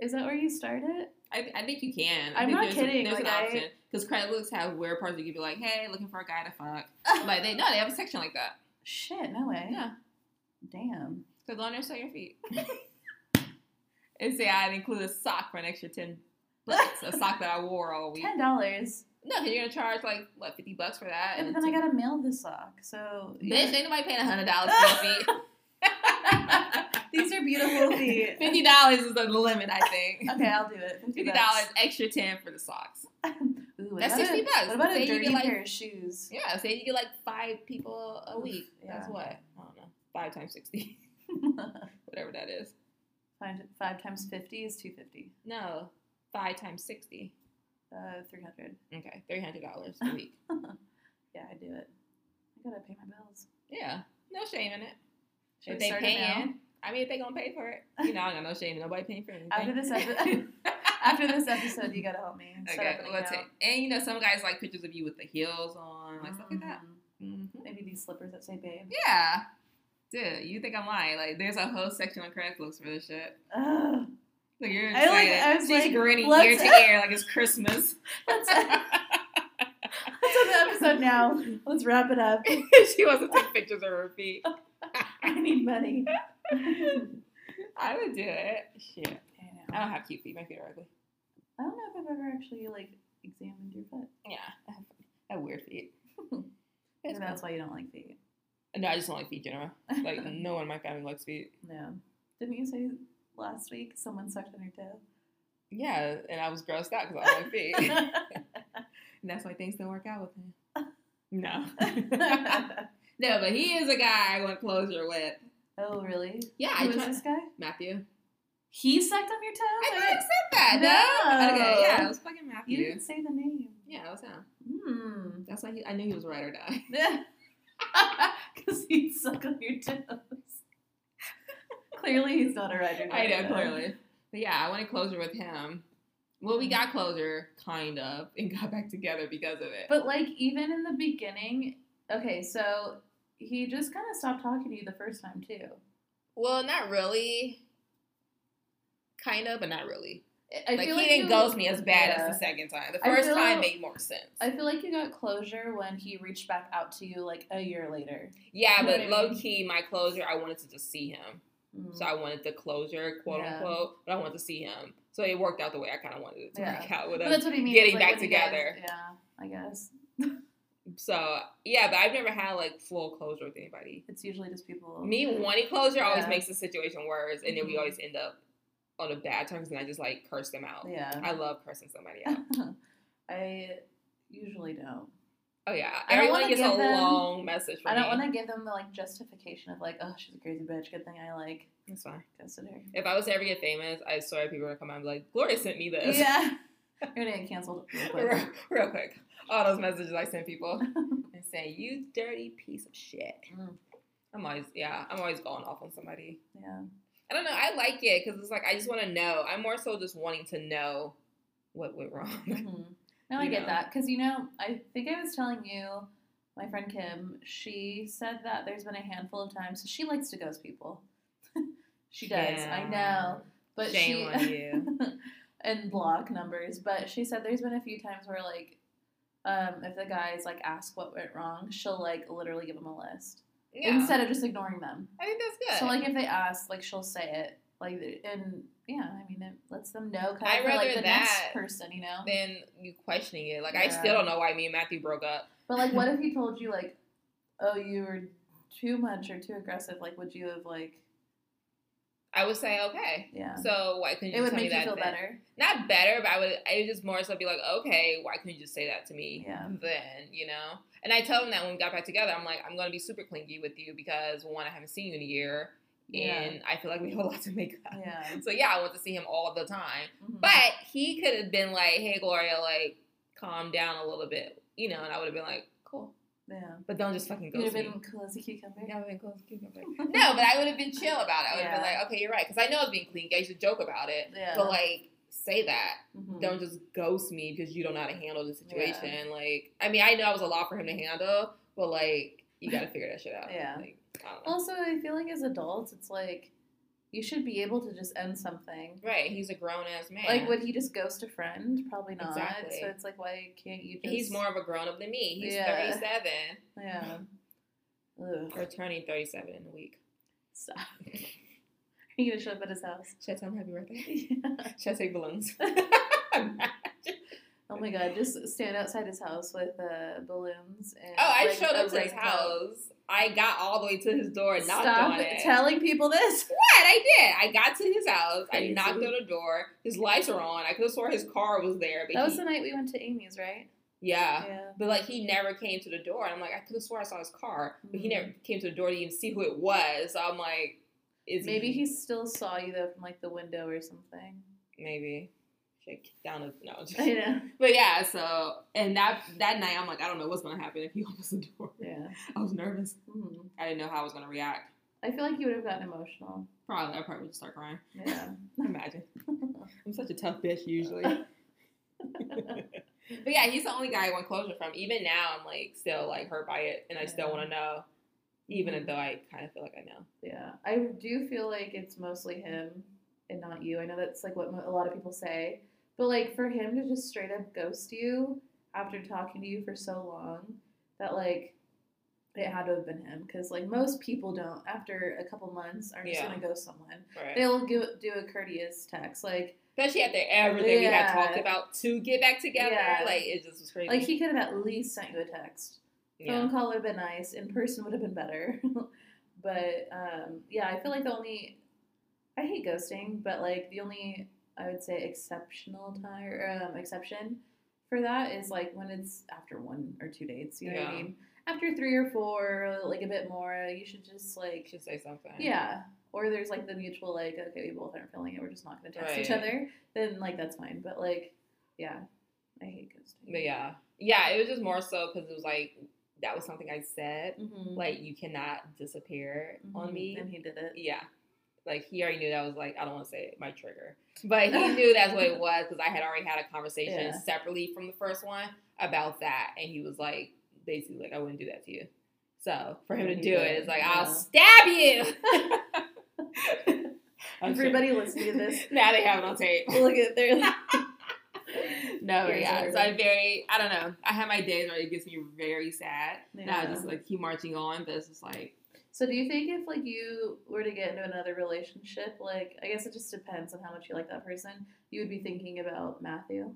Is that where you started? I, I think you can. I I'm think not kidding, there's like, an I- because Craigslist have weird parts where you can be like, hey, looking for a guy to fuck. <laughs> Like they no, they have a section like that. Shit, no way. Yeah, Damn. so go on there sell your feet. <laughs> and say I'd include a sock for an extra ten bucks, a sock that I wore all week. Ten dollars. No, because you're gonna charge like what fifty bucks for that. And and then I gotta mail the sock. So Bitch, ain't nobody paying hundred dollars for your feet. <laughs> These are beautiful feet. Fifty dollars is the limit, I think. Okay, I'll do it. Fifty dollars extra ten for the socks. That's sixty bucks. What about Say a you dirty like, pair of shoes? Yeah, say you get like five people a week. That's what? I don't know. Five times sixty. <laughs> Whatever that is. five, five times fifty is two fifty. No. Five times sixty. Uh, three hundred. Okay. Three hundred dollars a week. <laughs> Yeah, I do it. I gotta pay my bills. yeah. No shame in it. Should if they start it now? paying, I mean if they gonna pay for it. <laughs> You know, I got no shame. Nobody paying for anything. After this episode, after this episode, you gotta help me Okay, up an let's account. take, and you know some guys like pictures of you with the heels on, like stuff like that. Mhm. hmm Maybe these slippers that say "babe." Yeah, dude, you think I'm lying? Like, there's a whole section on Craigslist for this shit. Ugh. Like you're I like- excited. I was She's like, grinning ear to <laughs> ear like it's Christmas. Let's, <laughs> let's end the episode now. Let's wrap it up. <laughs> she wants to take pictures of her feet. I need money. I would do it. Shit, I don't have cute feet. My feet are ugly. I don't know if I've ever actually like examined your foot. Yeah, I <laughs> have, I have weird feet. <laughs> Maybe that's why you don't like feet. No, I just don't like feet general. Like <laughs> no one in my family likes feet. No. Didn't you say last week someone sucked on your toe? Yeah, and I was grossed out because I don't like feet. and that's why things don't work out with him. No. no, but he is a guy I want closure with. oh, really? Yeah, Who I is tried- this guy? Matthew. He sucked on your toe? I thought I said that. No. No. Okay, yeah, it was fucking You Matthew. didn't say the name. Yeah, it was him. Hmm. That's why he, I knew he was right or die. <laughs> Because he'd suck on your toes. clearly, he's not a ride or die. I know, clearly. But yeah, I wanted closure with him. Well, we got closure, kind of, and got back together because of it. But like even in the beginning, okay, so he just kind of stopped talking to you the first time too. well, not really. Kind of, but not really. I like feel he like didn't ghost me as bad yeah. as the second time. The first time made more sense. I feel like you got closure when he reached back out to you like a year later. yeah, You know but I low key, my closure, I wanted to just see him. Mm. So I wanted the closure, quote Yeah. unquote, but I wanted to see him. So it worked out the way I kind of wanted it to Yeah. work out with us. that's what he means. getting like, back you guys- together. yeah, I guess So yeah, but I've never had like full closure with anybody. it's usually just people. Me wanting closure always makes the situation worse, and then we Mhm. always end up on a bad terms, and I just like curse them out. Yeah. I love cursing somebody out. <laughs> I usually don't. Oh yeah, I don't everyone wanna gets a give them- long message from I don't want to give them the like justification of like, oh, she's a crazy bitch. Good thing I like That's fine. ghosted her. If I was to ever get famous, I swear people would come out and be like, "Gloria sent me this." Yeah, <laughs> you're gonna get canceled real quick. <laughs> real quick. All those messages I send people and say, "You dirty piece of shit." Mm. I'm always yeah, I'm always going off on somebody. Yeah. I don't know. I like it because it's like I just want to know. I'm more so just wanting to know what went wrong. hmm <laughs> No, I You get know. that because you know, I think I was telling you, my friend Kim. She said that there's been a handful of times she likes to ghost people. <laughs> she does. I know, but Shame she on you. <laughs> and block numbers. But she said there's been a few times where like, um, if the guys like ask what went wrong, she'll like literally give them a list Yeah, instead of just ignoring them. I think that's good. So like if they ask, like she'll say it. Like and yeah, I mean it lets them know kind of for like rather the that next person, you know. then you questioning it. Like I still don't know why me and Matthew broke up. But like, what <laughs> if he told you like, oh, you were too much or too aggressive? Like, would you have like, I would say okay. yeah? So why couldn't you it would make you that feel then? better. Not better, but I would. I would just more so be like, okay, why couldn't you just say that to me? Yeah. Then you know. And I tell him that when we got back together, I'm like, I'm gonna be super clingy with you because one, I haven't seen you in a year, Yeah. and I feel like we have a lot to make up. Yeah. <laughs> So yeah, I want to see him all the time. Mhm. But he could have been like, hey Gloria, like calm down a little bit, you know, and I would have been like, cool, yeah, but don't just fucking go. You'd have been cool as a cucumber. Yeah, I would've been cool as a cucumber. <laughs> no, but I would have been chill about it. I would have been like, okay, you're right, because I know it's being clingy. I used to joke about it, Yeah. but like, say that. Mhm. Don't just ghost me because you don't know how to handle the situation. Like, I mean, I know I was a lot for him to handle, but like, you got to figure that shit out. <laughs> Yeah. Like, I. Also, I feel like as adults, it's like you should be able to just end something. Right, he's a grown ass man. Like, would he just ghost a friend? Probably not. Exactly. So it's like, why can't you just? he's more of a grown up than me. He's Yeah. 37. Yeah. Ugh. We're turning 37 in a week. Stop. <laughs> Are you gonna show up at his house? Should I tell him happy birthday? <laughs> Should I take balloons? <laughs> Oh my god, just stand outside his house with uh, balloons and oh, I like, showed up to his raincoat. house. I got all the way to his door and knocked Stop on it. telling people this. what? I did. I got to his house. Crazy. I knocked on the door. His lights were on. I could have swore his car was there. But That was he, the night we went to Amy's, right? yeah. Yeah. But like he never came to the door. And I'm like, I could have swore I saw his car, but he Mhm. never came to the door to even see who it was. So I'm like, is Maybe he still saw you though from like the window or something. maybe shake down his no. just- I know. <laughs> But yeah, so and that that night I'm like, I don't know what's gonna happen if he <laughs> opens the door. Yeah. I was nervous. Mhm. I didn't know how I was gonna react. I feel like you would have gotten emotional. Probably I probably would start crying. Yeah. <laughs> Imagine. I'm such a tough bitch usually. but yeah, he's the only guy I want closure from. Even now, I'm like still like hurt by it, and I still want to know, even though I kind of feel like I know. Yeah, I do feel like it's mostly him and not you. I know that's like what a lot of people say, but like for him to just straight up ghost you after talking to you for so long, that like it had to have been him because like most people don't after a couple months are just Yeah. gonna ghost someone. Right. They'll do, do a courteous text like Especially after everything we had Yeah. talked about to get back together, Yeah. like it just was crazy. like he could have at least sent you a text. Yeah. Phone call would have been nice. In person would have been better. <laughs> but um, yeah, I feel like the only I hate ghosting, but like the only I would say exceptional time or um, exception for that is like when it's after one or two dates. You know what I mean? After three or four, like a bit more, you should just like should say something. yeah. Or there's like the mutual like okay, we both aren't feeling it. We're just not going to text each other. Then like that's fine. But like yeah, I hate ghosting. But yeah, yeah, it was just more so because it was like that was something I said. Mhm. Like you cannot disappear on Mhm. me. and he did it. Yeah. like he already knew that was like I don't want to say it, my trigger, <laughs> but he knew that's what it <laughs> was because I had already had a conversation Yeah. separately from the first one about that, and he was like basically like I wouldn't do that to you. So for him to do did. it, it's like Yeah. I'll stab you. <laughs> Sure- Everybody listening to this, now they have it on tape. look at their. <laughs> No, yeah. So I very, I don't know. I have my days where it gets me very sad. Now I just like keep marching on, but it's just like, So do you think if like you were to get into another relationship, like I guess it just depends on how much you like that person, you would be thinking about Matthew?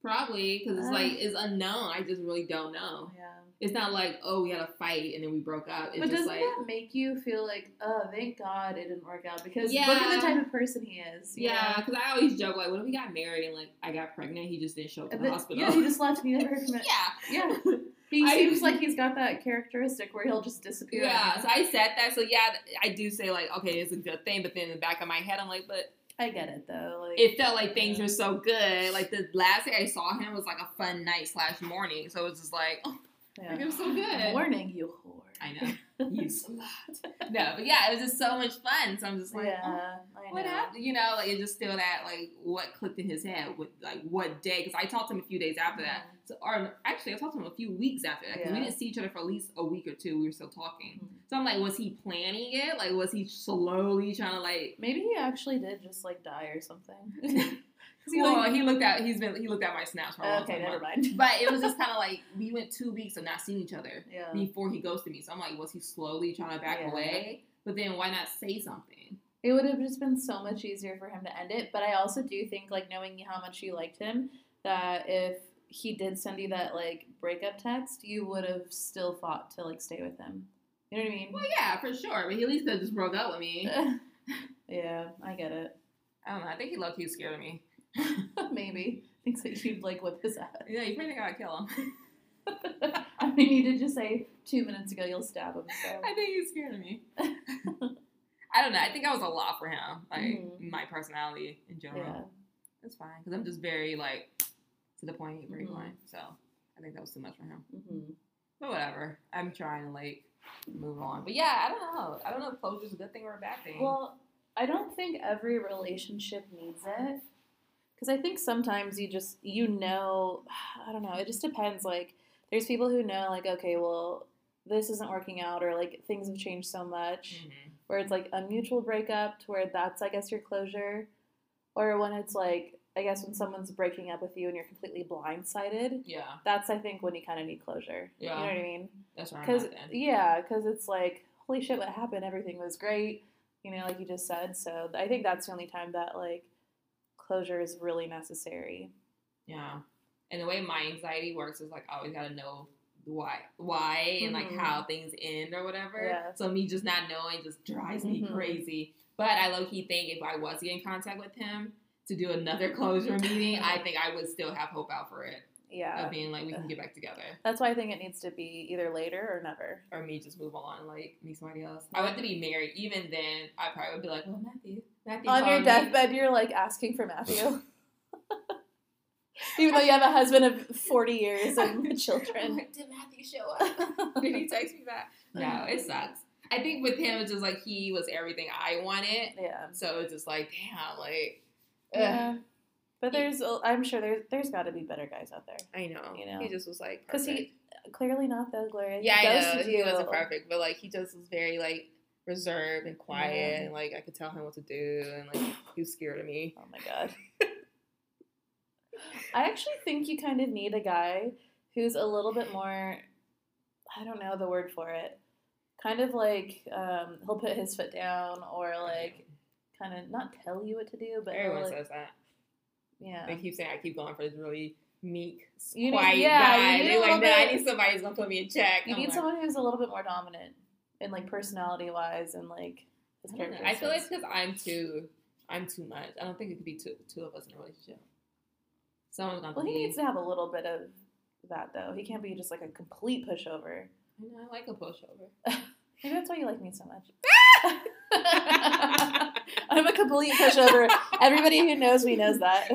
probably because it's Uh. like it's unknown. I just really don't know. Yeah. It's not like oh we had a fight and then we broke up. It's but just doesn't like that make you feel like, oh, thank God it didn't work out? Because Yeah. look at the type of person he is. yeah, because I always joke like, what if we got married and like I got pregnant, he just didn't show up to the hospital. yeah, he just left and you never heard from <laughs> it. yeah. Yeah. <laughs> He I- seems like <laughs> he's got that characteristic where he'll just disappear. Yeah, so I said that. So yeah, I do say like, okay, it's a good thing, but then in the back of my head, I'm like, but I get it though. Like it felt like things were so good. Like the last day I saw him was like a fun night slash morning. So it was just like, oh, yeah. it was so good. Warning, you whore. I know. <laughs> You <laughs> slut. No, but yeah, it was just so much fun. So I'm just like, yeah, oh, I know. what happened? You know, like it's just still that like what clicked in his head with like what day? Because I talked to him a few days after that. So, or actually, I talked to him a few weeks after that because we didn't see each other for at least a week or two. We were still talking. Mhm. So I'm like, was he planning it? Like, was he slowly trying to like? Maybe he actually did just like die or something. <laughs> he, well, like- he looked at he's been he looked at my snaps for a long okay, time. never mind. But it was <laughs> just kind of like we went two weeks of not seeing each other yeah. before he ghosted me. So I'm like, was he slowly trying to back Yeah. away? But then why not say something? It would have just been so much easier for him to end it. But I also do think, like, knowing how much you liked him, that if he did send you that, like, breakup text, you would have still fought to, like, stay with him. You know what I mean? Well, yeah, for sure. But he at least just broke up with me. <laughs> yeah, I get it. I don't know. I think he low key scared of me. <laughs> Maybe. Thinks that you'd, like, whip his ass. Yeah, you probably think I'd kill him. <laughs> I mean, you did just say two minutes ago you'll stab him. So. I think he's scared of me. I don't know. I think I was a lot for him, like Mhm. my personality in general. Yeah. It's fine because I'm just very like to the point, very Mhm. blunt. So I think that was too much for him. hmm But whatever. I'm trying to like move on. But yeah, I don't know. I don't know if closure's a good thing or a bad thing. Well, I don't think every relationship needs it. Because I think sometimes you just, you know, <sighs> I don't know, it just depends. Like, there's people who know, like, okay, well, this isn't working out, or like things have changed so much, Mhm. where it's like a mutual breakup to where that's, I guess, your closure. Or when it's like, I guess, when someone's breaking up with you and you're completely blindsided, yeah, that's, I think, when you kind of need closure. Yeah. You know what I mean? that's I'm Because yeah, because it's like holy shit, what happened? Everything was great, you know, like you just said. So I think that's the only time that like closure is really necessary. Yeah. And the way my anxiety works is like I always gotta know why why and like how things end or whatever. Yeah. So me just not knowing just drives me Mhm. crazy. But I low key think if I was to get in contact with him to do another <laughs> closure meeting, I <laughs> think I would still have hope out for it. Yeah, Of being like we can get back together. that's why I think it needs to be either later or never. Or me just move on like meet somebody else. I want to be married. Even then I probably would be like, Well Matthew. Matthew On your me." deathbed, you're like asking for Matthew. <laughs> Even though you have a husband of 40 years and <laughs> children. like, Did Matthew show up? Did he text me back? No, it sucks. I think with him, it's just like he was everything I wanted. yeah. So it's just like, damn, like, ugh. But there's, I'm sure there's, there's got to be better guys out there. I know. You know. He just was like, Because he, clearly not though, Gloria. He yeah, I know. He you. wasn't perfect, but like, he just was very like reserved and quiet, Yeah. and like I could tell him what to do, and like he was scared of me. Oh my god. <laughs> I actually think you kind of need a guy who's a little bit more I don't know the word for it. Kind of like um, he'll put his foot down or like kind of not tell you what to do, but everyone like, says that. Yeah. They keep saying I keep going for this really meek, You need- quiet yeah, you guy. need They're like, no, I need somebody who's gonna put me in check. You I'm need like, someone who's a little bit more dominant in like personality wise and like his I. I feel like because I'm too, I'm too much. I don't think it could be two two of us in a relationship. Someone's gonna well, he needs to have a little bit of that though. He can't be just like a complete pushover. I know, I like a pushover. <laughs> Maybe that's why you like me so much. <laughs> <laughs> I'm a complete pushover. Everybody who knows me knows that.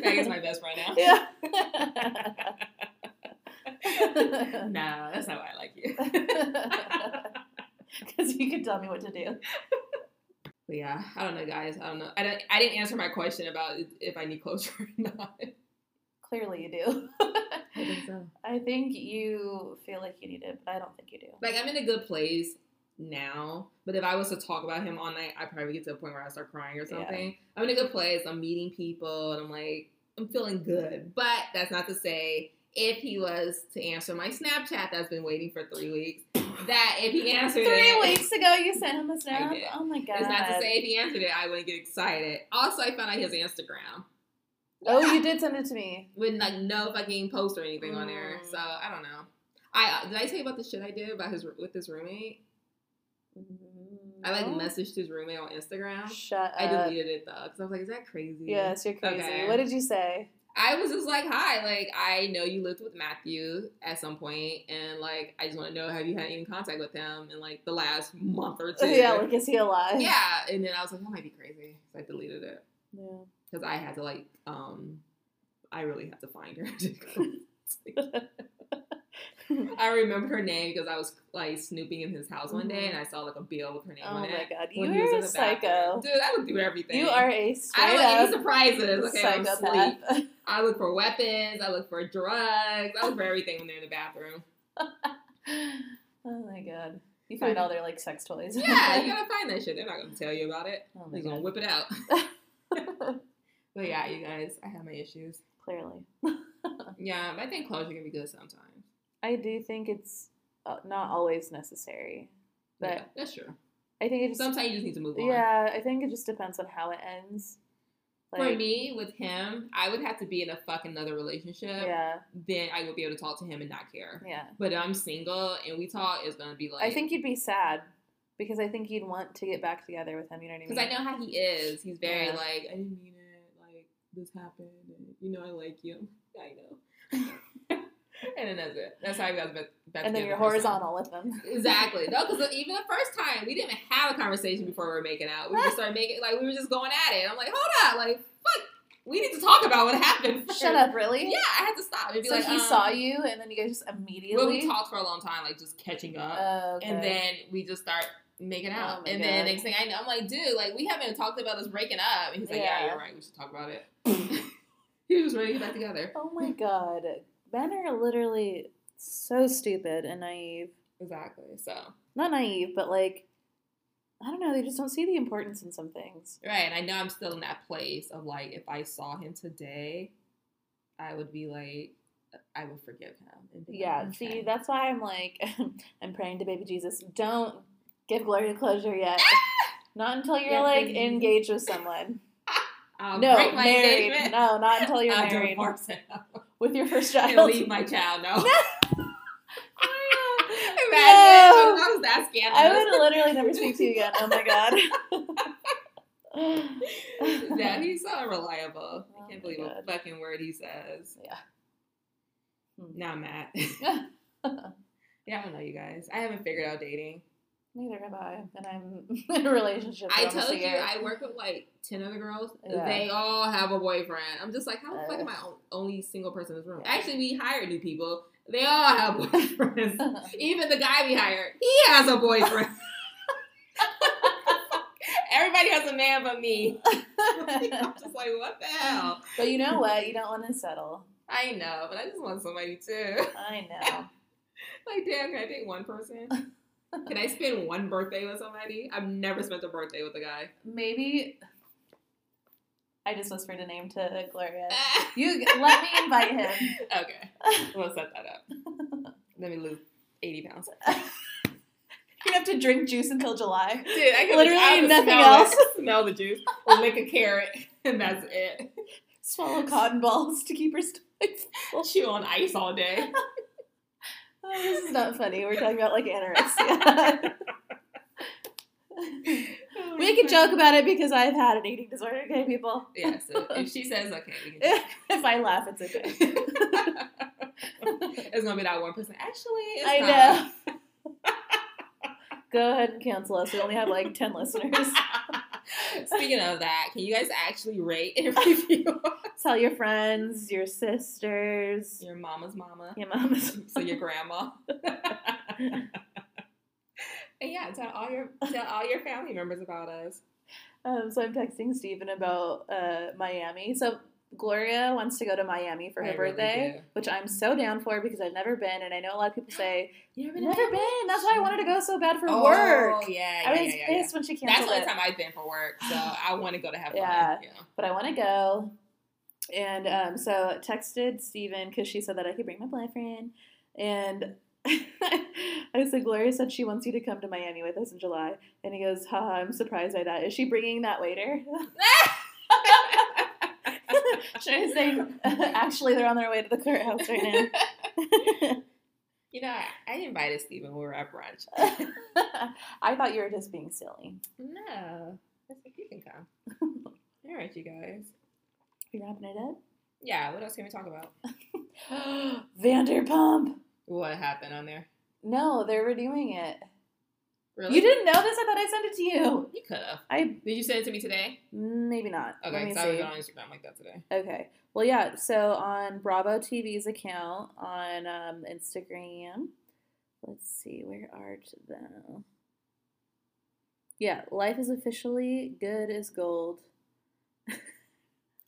Megan's my best friend now. <laughs> Yeah. no, that's not why I like you. because you can tell me what to do. But yeah, I don't know, guys. I don't know. I, don't, I didn't answer my question about if I need closure or not. Clearly, you do. I think so. <laughs> I think you feel like you need it, but I don't think you do. Like I'm in a good place now, but if I was to talk about him all night, I'd probably get to a point where I start crying or Yeah. something. I'm in a good place. I'm meeting people, and I'm like, I'm feeling good. But that's not to say if he was to answer my Snapchat that's been waiting for three weeks, that if he answered Three it, weeks ago, you sent him a snap. did. Oh my god! It's not to say if he answered it, I wouldn't get excited. Also, I found out his Instagram Oh, you did send it to me. with like no fucking post or anything on there. Mm. So I don't know. I uh, did I tell you about the shit I did about his with his roommate? I like messaged his roommate on Instagram. Shut I up. deleted it though because I was like, is that crazy? Yes, you're crazy. Okay. What did you say? I was just like, hi, like I know you lived with Matthew at some point, and like I just want to know have you had any contact with him in like the last month or <laughs> two? yeah, like is he alive? yeah. And then I was like, that might be crazy, so I deleted it. Yeah. Because I had to like um I really had to find her. <laughs> <laughs> I remember her name because I was like snooping in his house one day and I saw like a bill with her name Oh on it. Oh my god, you was are a psycho. bathroom. Dude, I would do everything. You are a I straight don't like any surprises. Okay, I'm asleep. <laughs> I look for weapons. I look for drugs. I look for everything when they're in the bathroom. oh my god. You find all their like sex toys. Yeah, you gotta find that shit. They're not gonna tell you about it. oh They're gonna whip it out. But yeah, you guys, I have my issues. Clearly. <laughs> Yeah, but I think closure can be good sometimes. I do think it's uh, not always necessary. But yeah, that's true. I think it just Sometimes you just need to move on. Yeah, I think it just depends on how it ends. For me, with him, I would have to be in a fucking another relationship. Yeah, Then I would be able to talk to him and not care. yeah. But I'm single and we talk, it's gonna be like I think you'd be sad because I think you'd want to get back together with him. You know what I mean? because I know how he is. He's very Yeah. like I didn't mean. Like this happened, and you know I like you. <laughs> I know. <laughs> and then that's it. That's how you guys bet And then you're horizontal with them. <laughs> Exactly. No, because even the first time we didn't even have a conversation before we were making out. We just started making like we were just going at it. I'm like, hold up, like fuck, we need to talk about what happened. first. Shut up, really? Yeah, I had to stop and So like, he um, saw you, and then you guys just immediately. Well, we talked for a long time, like just catching up, Oh, okay. and then we just start making out. Oh and then God. next thing I know, I'm like, dude, like we haven't talked about us breaking up. And he's like, yeah, Yeah. you're right. We should talk about it. <laughs> he was ready to get back together. Oh my god, men are literally so stupid and naive. Exactly. So Not naive, but like, I don't know. They just don't see the importance in some things. right, and I know I'm still in that place of like, if I saw him today, I would be like, I would forgive him. Yeah. See, that's why I'm like, <laughs> I'm praying to baby Jesus. Don't give Gloria closure yet. <laughs> Not until you're Yeah, like engaged with someone. <laughs> I'll no, married. engagement. No, not until you're I'll married with your first and <laughs> child. leave my child. No. Imagine No. I was that scandalous. I would literally never speak to you again. Oh my god. yeah, he's so unreliable. Oh I can't believe a fucking word he says. Yeah. Now Matt. yeah, I don't know, you guys. I haven't figured out dating. Neither have I, and I'm <laughs> in a relationship. I told you. I work with like ten other girls. Yeah. They all have a boyfriend. I'm just like, how the fuck Uh. am I o- only single person in this room? Yeah. Actually, we hire new people. They all have <laughs> boyfriends. <laughs> Even the guy we hired, he has a boyfriend. Everybody has a man but me. I'm just like, what the hell? but you know what? You don't want to settle. I know, but I just want somebody too. I know. Like, damn, can I date one person? Can I spend one birthday with somebody? I've never spent a birthday with a guy. Maybe I just whispered a name to Gloria. <laughs> You let me invite him. okay, we'll set that up. <laughs> Let me lose 80 pounds. You have to drink juice until July. Dude, I can Literally nothing smell else. It, <laughs> smell the juice. We'll make a carrot, and that's it. Swallow cotton balls to keep her stomach full. Chew on ice all day. Oh, this is not funny. We're talking about like anorexia. <laughs> we can joke about it because I've had an eating disorder. Okay, people. Yeah, so if she says okay, we can. <laughs> if I laugh, it's okay. it's gonna be that one person. Actually, it's I not. know. Go ahead and cancel us. We only have like ten listeners. <laughs> Speaking of that, can you guys actually rate and review Tell your friends, your sisters, your mama's mama? your mamas. <laughs> So your grandma. <laughs> And yeah, tell all your tell all your family members about us. Um, so I'm texting Stephen about uh, Miami. So Gloria wants to go to Miami for her I birthday, do. which I'm so down for because I've never been, and I know a lot of people say <gasps> You never never been. That's why I wanted to go so bad for oh, work. Yeah, yeah, I was yeah, yeah, yeah. when she That's the canceled only time I've been for work, so <gasps> I want to go to have fun. Yeah. but I want to go. And um, so texted Steven because she said that I could bring my boyfriend, and <laughs> I said Gloria said she wants you to come to Miami with us in July, and he goes, "Haha, I'm surprised by that. Is she bringing that waiter?" <laughs> Should I say, <laughs> actually, they're on their way to the courthouse right now. You know, I, I invited Steven when we were at brunch. I thought you were just being silly. No. I said, you can come. All right, you guys. You wrapping it up? Yeah, what else can we talk about? <laughs> Vanderpump. What happened on there? No, they're redoing it. Really? You didn't know this? I thought I sent it to you. You could have. I Did you send it to me today? maybe not. Okay, because I was on Instagram like that today. Okay. Well, yeah. So on Bravo TV's account on um, Instagram, let's see, where art though? Yeah, life is officially good as gold.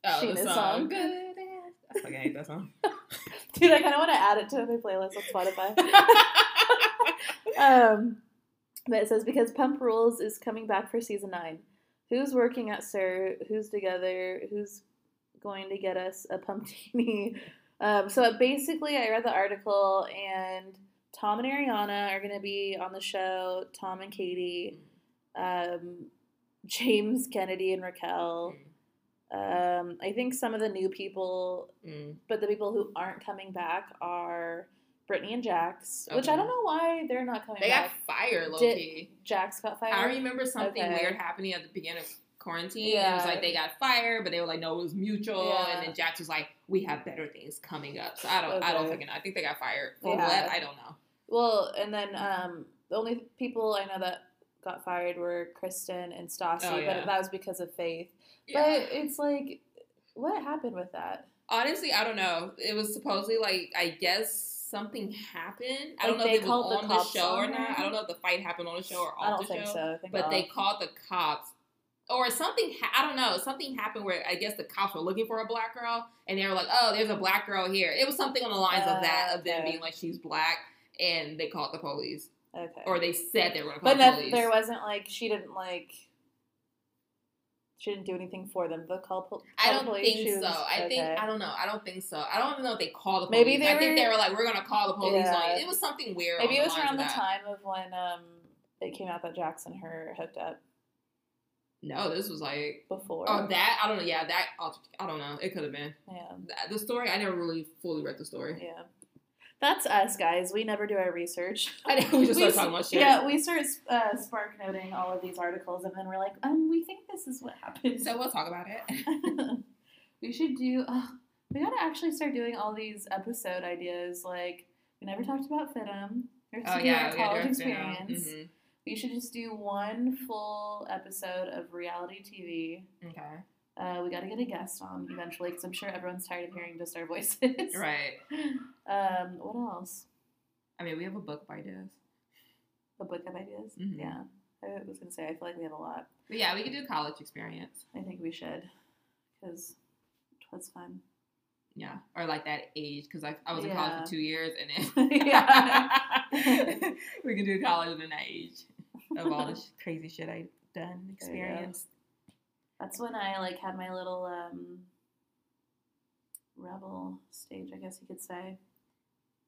Oh, Scheana's song. song. Good. as- I fucking hate that song. <laughs> Dude, I kind of want to add it to my playlist on Spotify. <laughs> um, but it says because Pump Rules is coming back for season nine. Who's working at SUR? Who's together? Who's going to get us a pumptini? Um, so basically, I read the article, and Tom and Ariana are going to be on the show. Tom and Katie, um, James, Kennedy, and Raquel. Um, I think some of the new people Mm. but the people who aren't coming back are Brittany and Jax, which I don't know why they're not coming back. They got back. fired, low Did- key. Jax got fired. I remember something Okay. weird happening at the beginning of quarantine. Yeah. It was like they got fired, but they were like, no, it was mutual. Yeah. And then Jax was like, we have better things coming up. So I don't, I don't Okay. fucking know. I think they got fired for Yeah. what? I don't know. Well, and then um, the only people I know that got fired were Kristen and Stassi, Oh, yeah. but that was because of Faith. Yeah. But it's like, what happened with that? Honestly, I don't know. It was supposedly like I guess something happened. I don't Like, know if it called was the on the show or not. I don't know if the fight happened on the show or off I don't the think show. so. But they called the cops, or something. Ha- I don't know. Something happened where I guess the cops were looking for a black girl, and they were like, "Oh, there's a black girl here." It was something on the lines of that, Uh, of them okay. being like, "She's black," and they called the police, okay. or they said they were going to call but the no, police. there wasn't like she didn't like. She didn't do anything for them. The call. po- I don't police, think she so. was- I think. I don't know. I don't think so. I don't even know if they called the police. Maybe they I think they were like, "We're gonna call the police Yeah. on you." It was something weird. Maybe it was around the that. time of when um it came out that Jackson and her hooked up No, this was like before. oh that I don't know. Yeah, that I don't know. It could have been yeah, the story. I never really fully read the story. yeah. That's us, guys. We never do our research. I know we just <laughs> started s- talking about shit. Yeah, we start uh, spark noting all of these articles, and then we're like, um, we think this is what happened. So we'll talk about it. <laughs> <laughs> we should do. We gotta actually start doing all these episode ideas. Like we never talked about FIDM. Or Oh yeah, our college gotta do it now. experience. Mhm. We should just do one full episode of reality TV. Okay, Uh, we got to get a guest on eventually because I'm sure everyone's tired of hearing just our voices. <laughs> right. Um, what else? I mean, we have a book by this. A book of ideas? Mhm. Yeah. I was going to say, I feel like we have a lot. But yeah, we could do college experience. I think we should because it was fun. Yeah, or like that age because I, I was in college for two years and then Yeah. <laughs> <laughs> we can do college in that age of all the sh- crazy shit I've done, experienced. That's when I like had my little um, rebel stage, I guess you could say.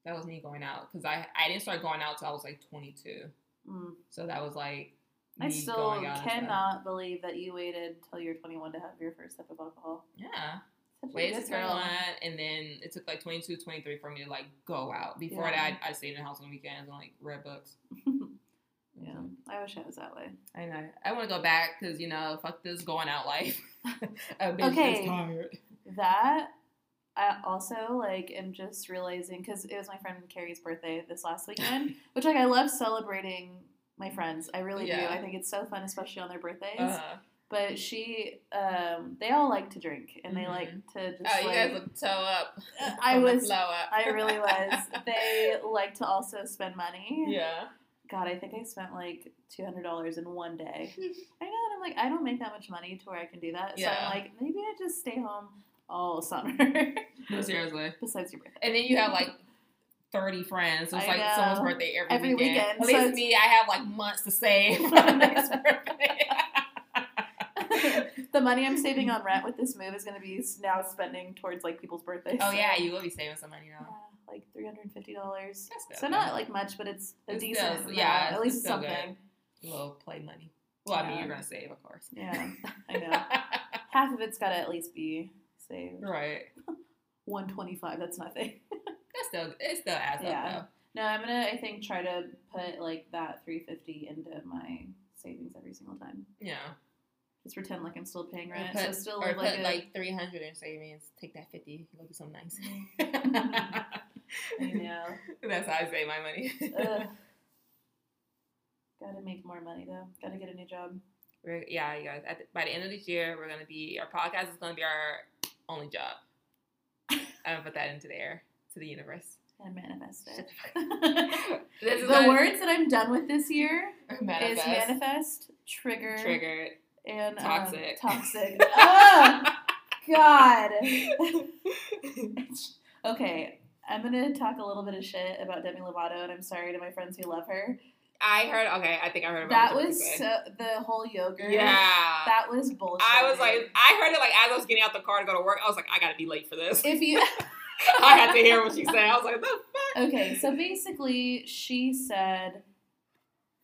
That was me going out because I I didn't start going out till I was like 22. Mm. So that was like I still going out and stuff. cannot believe that you waited till you're 21 to have your first sip of alcohol. Yeah, waited to turn girl. and then it took like 22, 23 for me to like go out. Before Yeah. that, I stayed in the house on weekends and like read books. <laughs> yeah, I wish I was that way. I know. I want to go back because you know, fuck this going out life. <laughs> Okay. tired. That I also like am just realizing because it was my friend Carrie's birthday this last <laughs> weekend, which like I love celebrating my friends. I really do. I think it's so fun, especially on their birthdays. Uh, But she, um, they all like to drink and they Mhm. like to just. oh, you guys look toe up. <laughs> I was- up. I really was. They like to also spend money. yeah. God, I think I spent like two hundred dollars in one day. <laughs> I know, and I'm like, I don't make that much money to where I can do that. So I'm like, maybe I just stay home all summer. No, <laughs> seriously. Besides your birthday. And then you have like 30 friends. So it's I like know. someone's birthday every, Every weekend. weekend, At least it's- me, I have like months to save <laughs> for the next birthday. <laughs> the money I'm saving on rent with this move is going to be now spending towards like people's birthdays. oh, yeah, you will be saving some money now. Yeah, like three hundred and fifty dollars. So good. not like much, but it's a It's decent. still- amount. yeah, at least it's still good. something. little play money. Well, I mean, you're going to save, of course. Yeah, I know. <laughs> Half of it's got to at least be saved. right. <laughs> One twenty five. That's nothing. That's still, it still adds Yeah. up, No, I'm gonna. I think try to put like that three fifty into my savings every single time. Yeah. Just pretend like I'm still paying rent. put, so still or live put like, like, a, 300 in savings, take that 50, go do something nice. <laughs> <laughs> I know. That's how I save my money. <laughs> Gotta make more money though. Gotta get a new job. We're, yeah, you guys. At the, by the end of this year, we're gonna be our podcast is gonna be our only job. I'm gonna put that into the air to the universe. And manifest it. the This is a- words that I'm done with this year manifest, is manifest, trigger, triggered, and um, Toxic. toxic. oh God. <laughs> Okay, I'm gonna talk a little bit of shit about Demi Lovato, and I'm sorry to my friends who love her. I heard. Okay, I think I heard about That was so, the whole yogurt. yeah. that was bullshit. I was like, I heard it like as I was getting out the car to go to work. I was like, I gotta be late for this. if you <laughs> I had to hear what she said. I was like, the fuck. okay, so basically, she said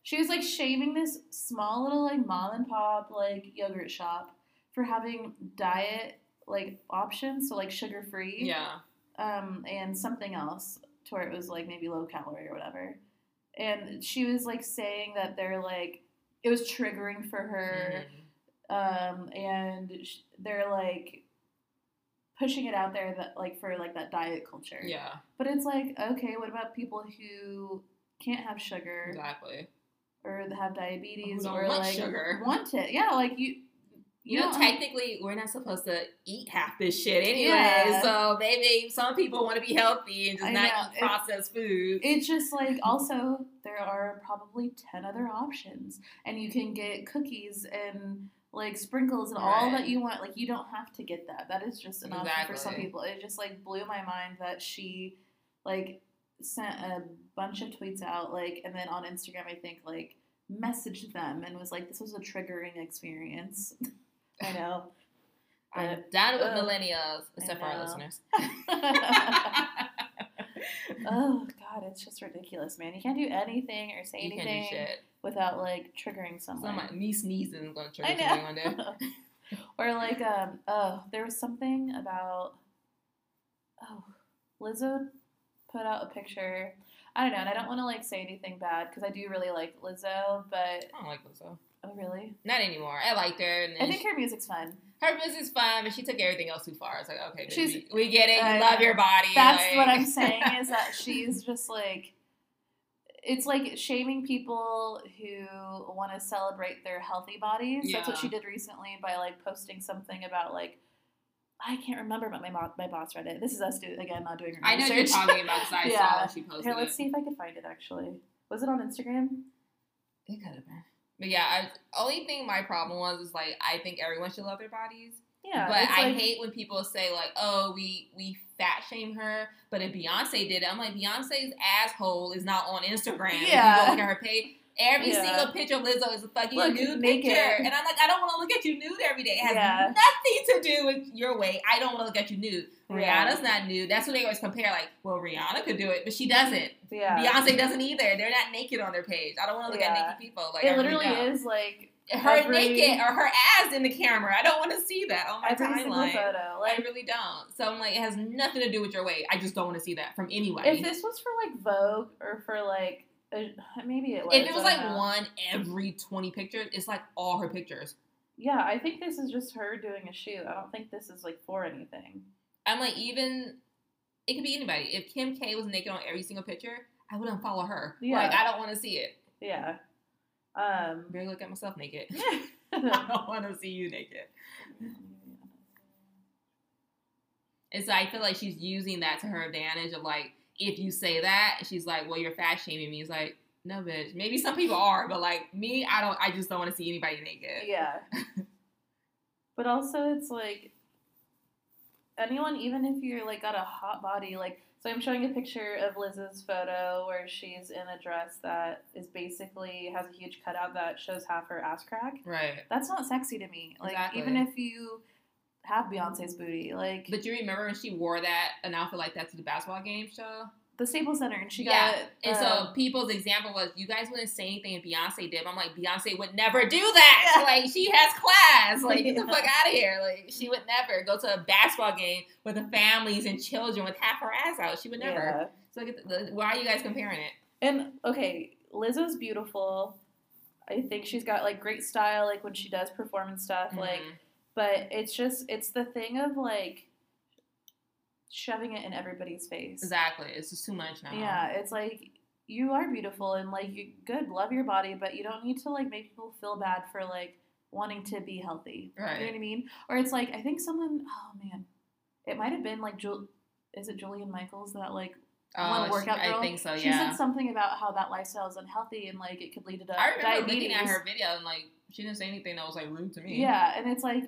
she was like shaming this small little like mom and pop like yogurt shop for having diet like options, so like sugar free, Yeah. um, and something else to where it was like maybe low calorie or whatever. And she was like saying that they're like it was triggering for her, Mhm. um, and sh- they're like pushing it out there that like for like that diet culture. Yeah. But it's like, okay, what about people who can't have sugar Exactly. Or have diabetes or want like sugar. want it? Yeah, like you. You know, technically, we're not supposed to eat half this shit anyway. Yeah. So maybe some people want to be healthy and just I not know. eat processed food. It's just like also there are probably ten other options, and you can get cookies and like sprinkles and all that you want. Like you don't have to get that. That is just an option for some people. It just like blew my mind that she like sent a bunch of tweets out like, and then on Instagram I think like messaged them and was like, this was a triggering experience. <laughs> I know. I'm done with Ugh. millennials, except for our listeners. <laughs> oh god, it's just ridiculous, man. You can't do anything or say you anything without like triggering someone. Some me sneezing is gonna trigger something one day. <laughs> or like um oh, there was something about oh, Lizzo put out a picture. I don't know, and I don't want to like say anything bad because I do really like Lizzo, but I don't like Lizzo. oh really? Not anymore. I liked her, and I think her music's fun. her music's fun, but she took everything else too far. It's like, okay, She's- baby, we get it. You I love your body. That's like- what I'm <laughs> saying is that she's just like it's like shaming people who want to celebrate their healthy bodies. That's what she did recently by like posting something about like I can't remember, but my mo- my boss read it. This is us doing again, not doing her I know research. you're talking about because I <laughs> saw Yeah. that she posted Here, let's it. see if I could find it. Actually, was it on Instagram? It could have been. But yeah, I, only thing my problem was is like I think everyone should love their bodies. Yeah, but it's I like- hate when people say like, "Oh, we we fat shame her," but if Beyonce did it, I'm like, Beyonce's asshole is not on Instagram. If you Yeah. go look at her page. Every Yeah. single picture of Lizzo is a fucking Look, nude picture, and I'm like, I don't want to look at you nude every day. It has Yeah. nothing to do with your weight. I don't want to look at you nude. Yeah. Rihanna's not nude. That's what they always compare. Like, well, Rihanna could do it, but she doesn't. Yeah, Beyonce doesn't either. They're not naked on their page. I don't want to look Yeah. at naked people. Like it really literally don't. is like her every- naked or her ass in the camera. I don't want to see that on my timeline. photo. I really don't. So I'm like, it has nothing to do with your weight. I just don't want to see that from anyone. if this was for like Vogue or for like maybe it was. If it was like know. one every 20 pictures, it's like all her pictures. Yeah, I think this is just her doing a shoot. I don't think this is like for anything. I'm like, even, it could be anybody. If Kim K was naked on every single picture, I wouldn't follow her. Yeah. Like, I don't want to see it. Yeah. Um. Barely look at myself naked. <laughs> <laughs> I don't want to see you naked. <laughs> And so I feel like she's using that to her advantage of like, if you say that, she's like, well, you're fat shaming me. It's like, No, bitch. Maybe some people are, but like me, I don't. I just don't want to see anybody naked. Yeah. <laughs> but also, it's like anyone, even if you're like got a hot body, like so I'm showing a picture of Liz's photo where she's in a dress that is basically has a huge cutout that shows half her ass crack. Right. That's not sexy to me. Like Exactly. even if you have Beyonce's booty, like But you remember when she wore that an outfit like that to the basketball game show? the Staples Center, and she Yeah, got And uh, so people's example was, you guys wouldn't say anything if Beyonce did. But I'm like, Beyonce would never do that. Yeah. Like she has class. Like get the <laughs> fuck out of here. Like she would never go to a basketball game with the families and children with half her ass out. She would never. So like, the, why are you guys comparing it? And okay, Lizzo's beautiful. I think she's got like great style, like when she does perform and stuff. Like, Mhm. But it's just it's the thing of like shoving it in everybody's face. exactly, it's just too much now. Yeah, it's like you are beautiful and like you good, love your body, but you don't need to like make people feel bad for like wanting to be healthy. Right. You know what I mean? Or it's like I think someone oh man. It might have been like Jul is it Jillian Michaels that like Oh, one workout she- girl? I think so. Yeah. she said something about how that lifestyle is unhealthy and like it could lead to I remember diabetes. looking at her video and like she didn't say anything that was like rude to me. Yeah, and it's like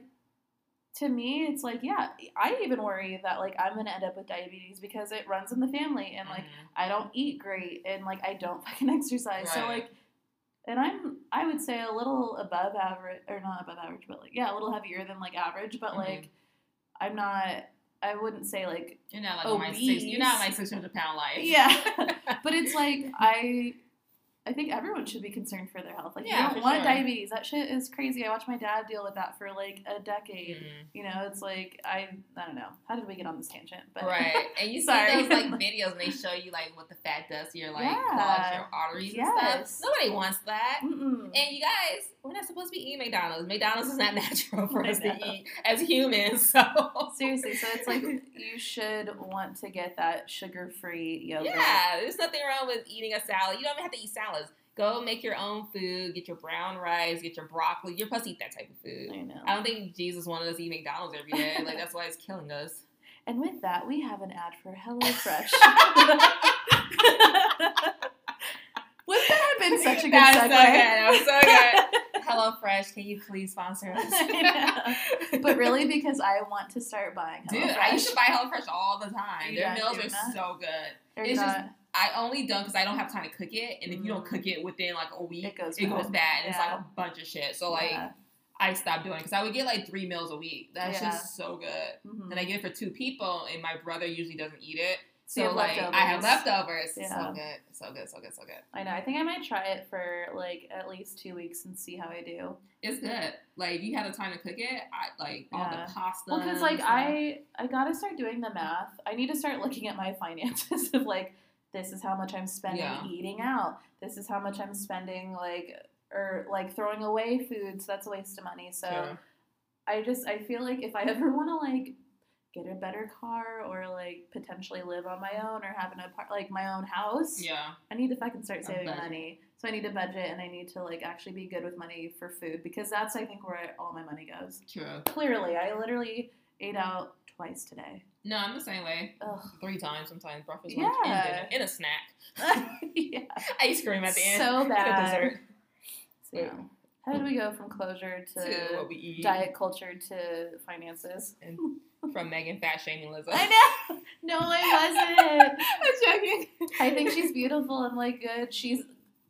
to me, it's like yeah, I even worry that like I'm gonna end up with diabetes because it runs in the family, and like Mhm. I don't eat great, and like I don't <laughs> fucking exercise. So like, and I'm I would say a little above average, or not above average, but like yeah, a little heavier than like average, but Mhm. like I'm not. I wouldn't say like you're not like on my six. You're not my six hundred pound life. yeah, <laughs> but it's like I. I think everyone should be concerned for their health. Like, Yeah, you don't want sure. diabetes. That shit is crazy. I watched my dad deal with that for like a decade. Mhm. You know, it's like I I don't know. How did we get on this tangent? But Right, <laughs> and you see those like <laughs> videos, and they show you like what the fat does to your like Yeah. clogs your arteries and stuff. Nobody wants that. Mm-mm. And you guys, we're not supposed to be eating McDonald's. McDonald's is not <laughs> natural for us to eat as humans. So Seriously, so it's like you should want to get that sugar-free yogurt. yeah, there's nothing wrong with eating a salad. You don't even have to eat salads. Go make your own food. Get your brown rice. Get your broccoli. You're supposed to eat that type of food. I know. I don't think Jesus wanted us to eat McDonald's every day. <laughs> Like that's why it's killing us. And with that, we have an ad for HelloFresh. <laughs> Wouldn't that have been such a good That segue? so good. That was so good. <laughs> Hello Fresh, can you please sponsor us? But really, because I want to start buying Dude, HelloFresh. I used to buy HelloFresh all the time. Their not meals are that? so good. Or it's just- not. I only don't because I don't have time to cook it, and if you don't Mm. cook it within like a week, It goes it goes bad. bad. And It's like a bunch of shit. So like Yeah. I stopped doing it because I would get like three meals a week. That's Yeah. just so good. Mhm. And I get it for two people, and my brother usually doesn't eat it. So So like I have leftovers. leftovers. Yeah. So good, so good, so good, so good. I know. I think I might try it for like at least two weeks and see how I do. It's good. Like if you have the time to cook it, I like all Yeah. the pasta. Well, because like. I I gotta start doing the math. I need to start looking at my <laughs> finances of like this is how much I'm spending Yeah. eating out. This is how much I'm spending like or like throwing away food. So that's a waste of money. So True. I just I feel like if I ever <laughs> want to like get a better car or like potentially live on my own or have an apart like my own house, Yeah. I need to fucking start saving money. So I need to budget and I need to like actually be good with money for food because that's I think where all my money goes. True. Clearly, I literally ate out twice today. No, I'm the same way. Ugh. Three times sometimes. Breakfast, lunch, and Yeah. dinner. And a snack. <laughs> yeah. <laughs> Ice cream at the end. So <laughs> And bad. dessert. So, yeah. How did we go from closure to, To what we eat. diet culture to finances? And from Megan fat shaming Lizzo. I know. No, I wasn't. I'm joking. I think she's beautiful and like good. She's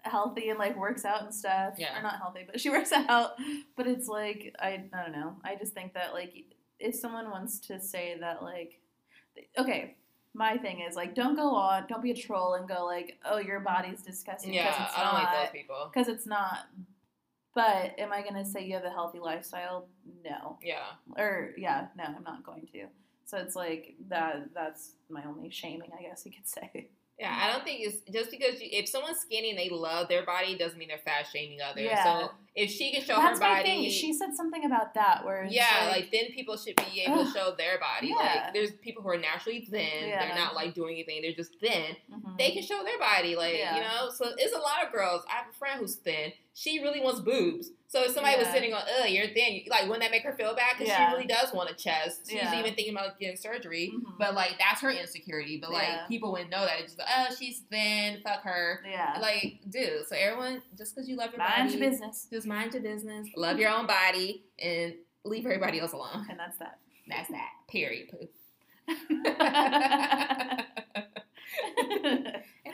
healthy and like works out and stuff. Yeah. Or not healthy, but she works out. But it's like I I don't know. I just think that like if someone wants to say that like okay, my thing is like don't go on, don't be a troll and go like, "Oh, your body's disgusting" Yeah, it's I don't not. like those people. Because it's not. But am I going to say you have a healthy lifestyle? No. Yeah. Or yeah, no, I'm not going to. So it's like that. That's my only shaming, I guess you could <laughs> say. Yeah, I don't think it's just because you, if someone's skinny and they love their body doesn't mean they're fat shaming others. Yeah. So if she can show That's her my thing. She said something about that where yeah, like, like, then people should be able to show their body. Yeah. Like there's people who are naturally thin. Yeah. They're not like doing anything. They're just thin. mhm. They can show their body. Like Yeah. you know. So it's a lot of girls. I have a friend who's thin. She really wants boobs. So if somebody was sitting on, ugh, you're thin. Like wouldn't that make her feel bad? Because she really does want a chest. She's even thinking about getting surgery. Mhm. But like that's her insecurity. But like people wouldn't know that. It's just oh, she's thin, fuck her. Yeah. Like, dude, so everyone, just because you love your Mind body, your business. just mind your business, love <laughs> your own body, and leave everybody else alone. And that's that. That's that. Period. Pooh. <laughs> and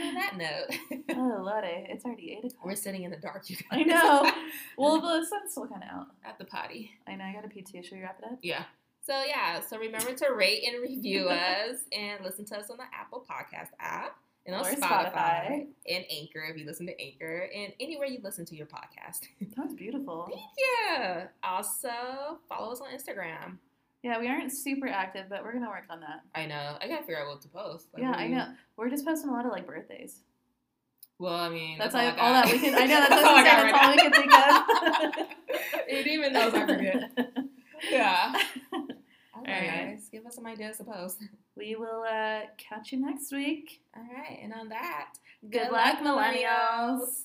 on that note, <laughs> oh, Lordy. It's already 8 o'clock. we're sitting in the dark, you guys. I know. Well, the sun's still kind of out. At the potty. I know. I got a PT. Should we wrap it up? Yeah. So yeah, so remember to rate and review us and listen to us on the Apple Podcast app and on Spotify, Spotify. and Anchor if you listen to Anchor and anywhere you listen to your podcast. <laughs> That was beautiful. yeah. Also follow us on Instagram. Yeah, we aren't super active, but we're going to work on that. I know. I gotta figure out what to post. Like, yeah, I know. We're just posting a lot of like birthdays. Well, I mean, That's, all, like, I all that we can. I know that's, That's all I that's all we can think of. <laughs> It even knows I forget. Yeah. Right, guys, give us some ideas to post. <laughs> we will uh, catch you next week. All right, and on that, Good luck, millennials.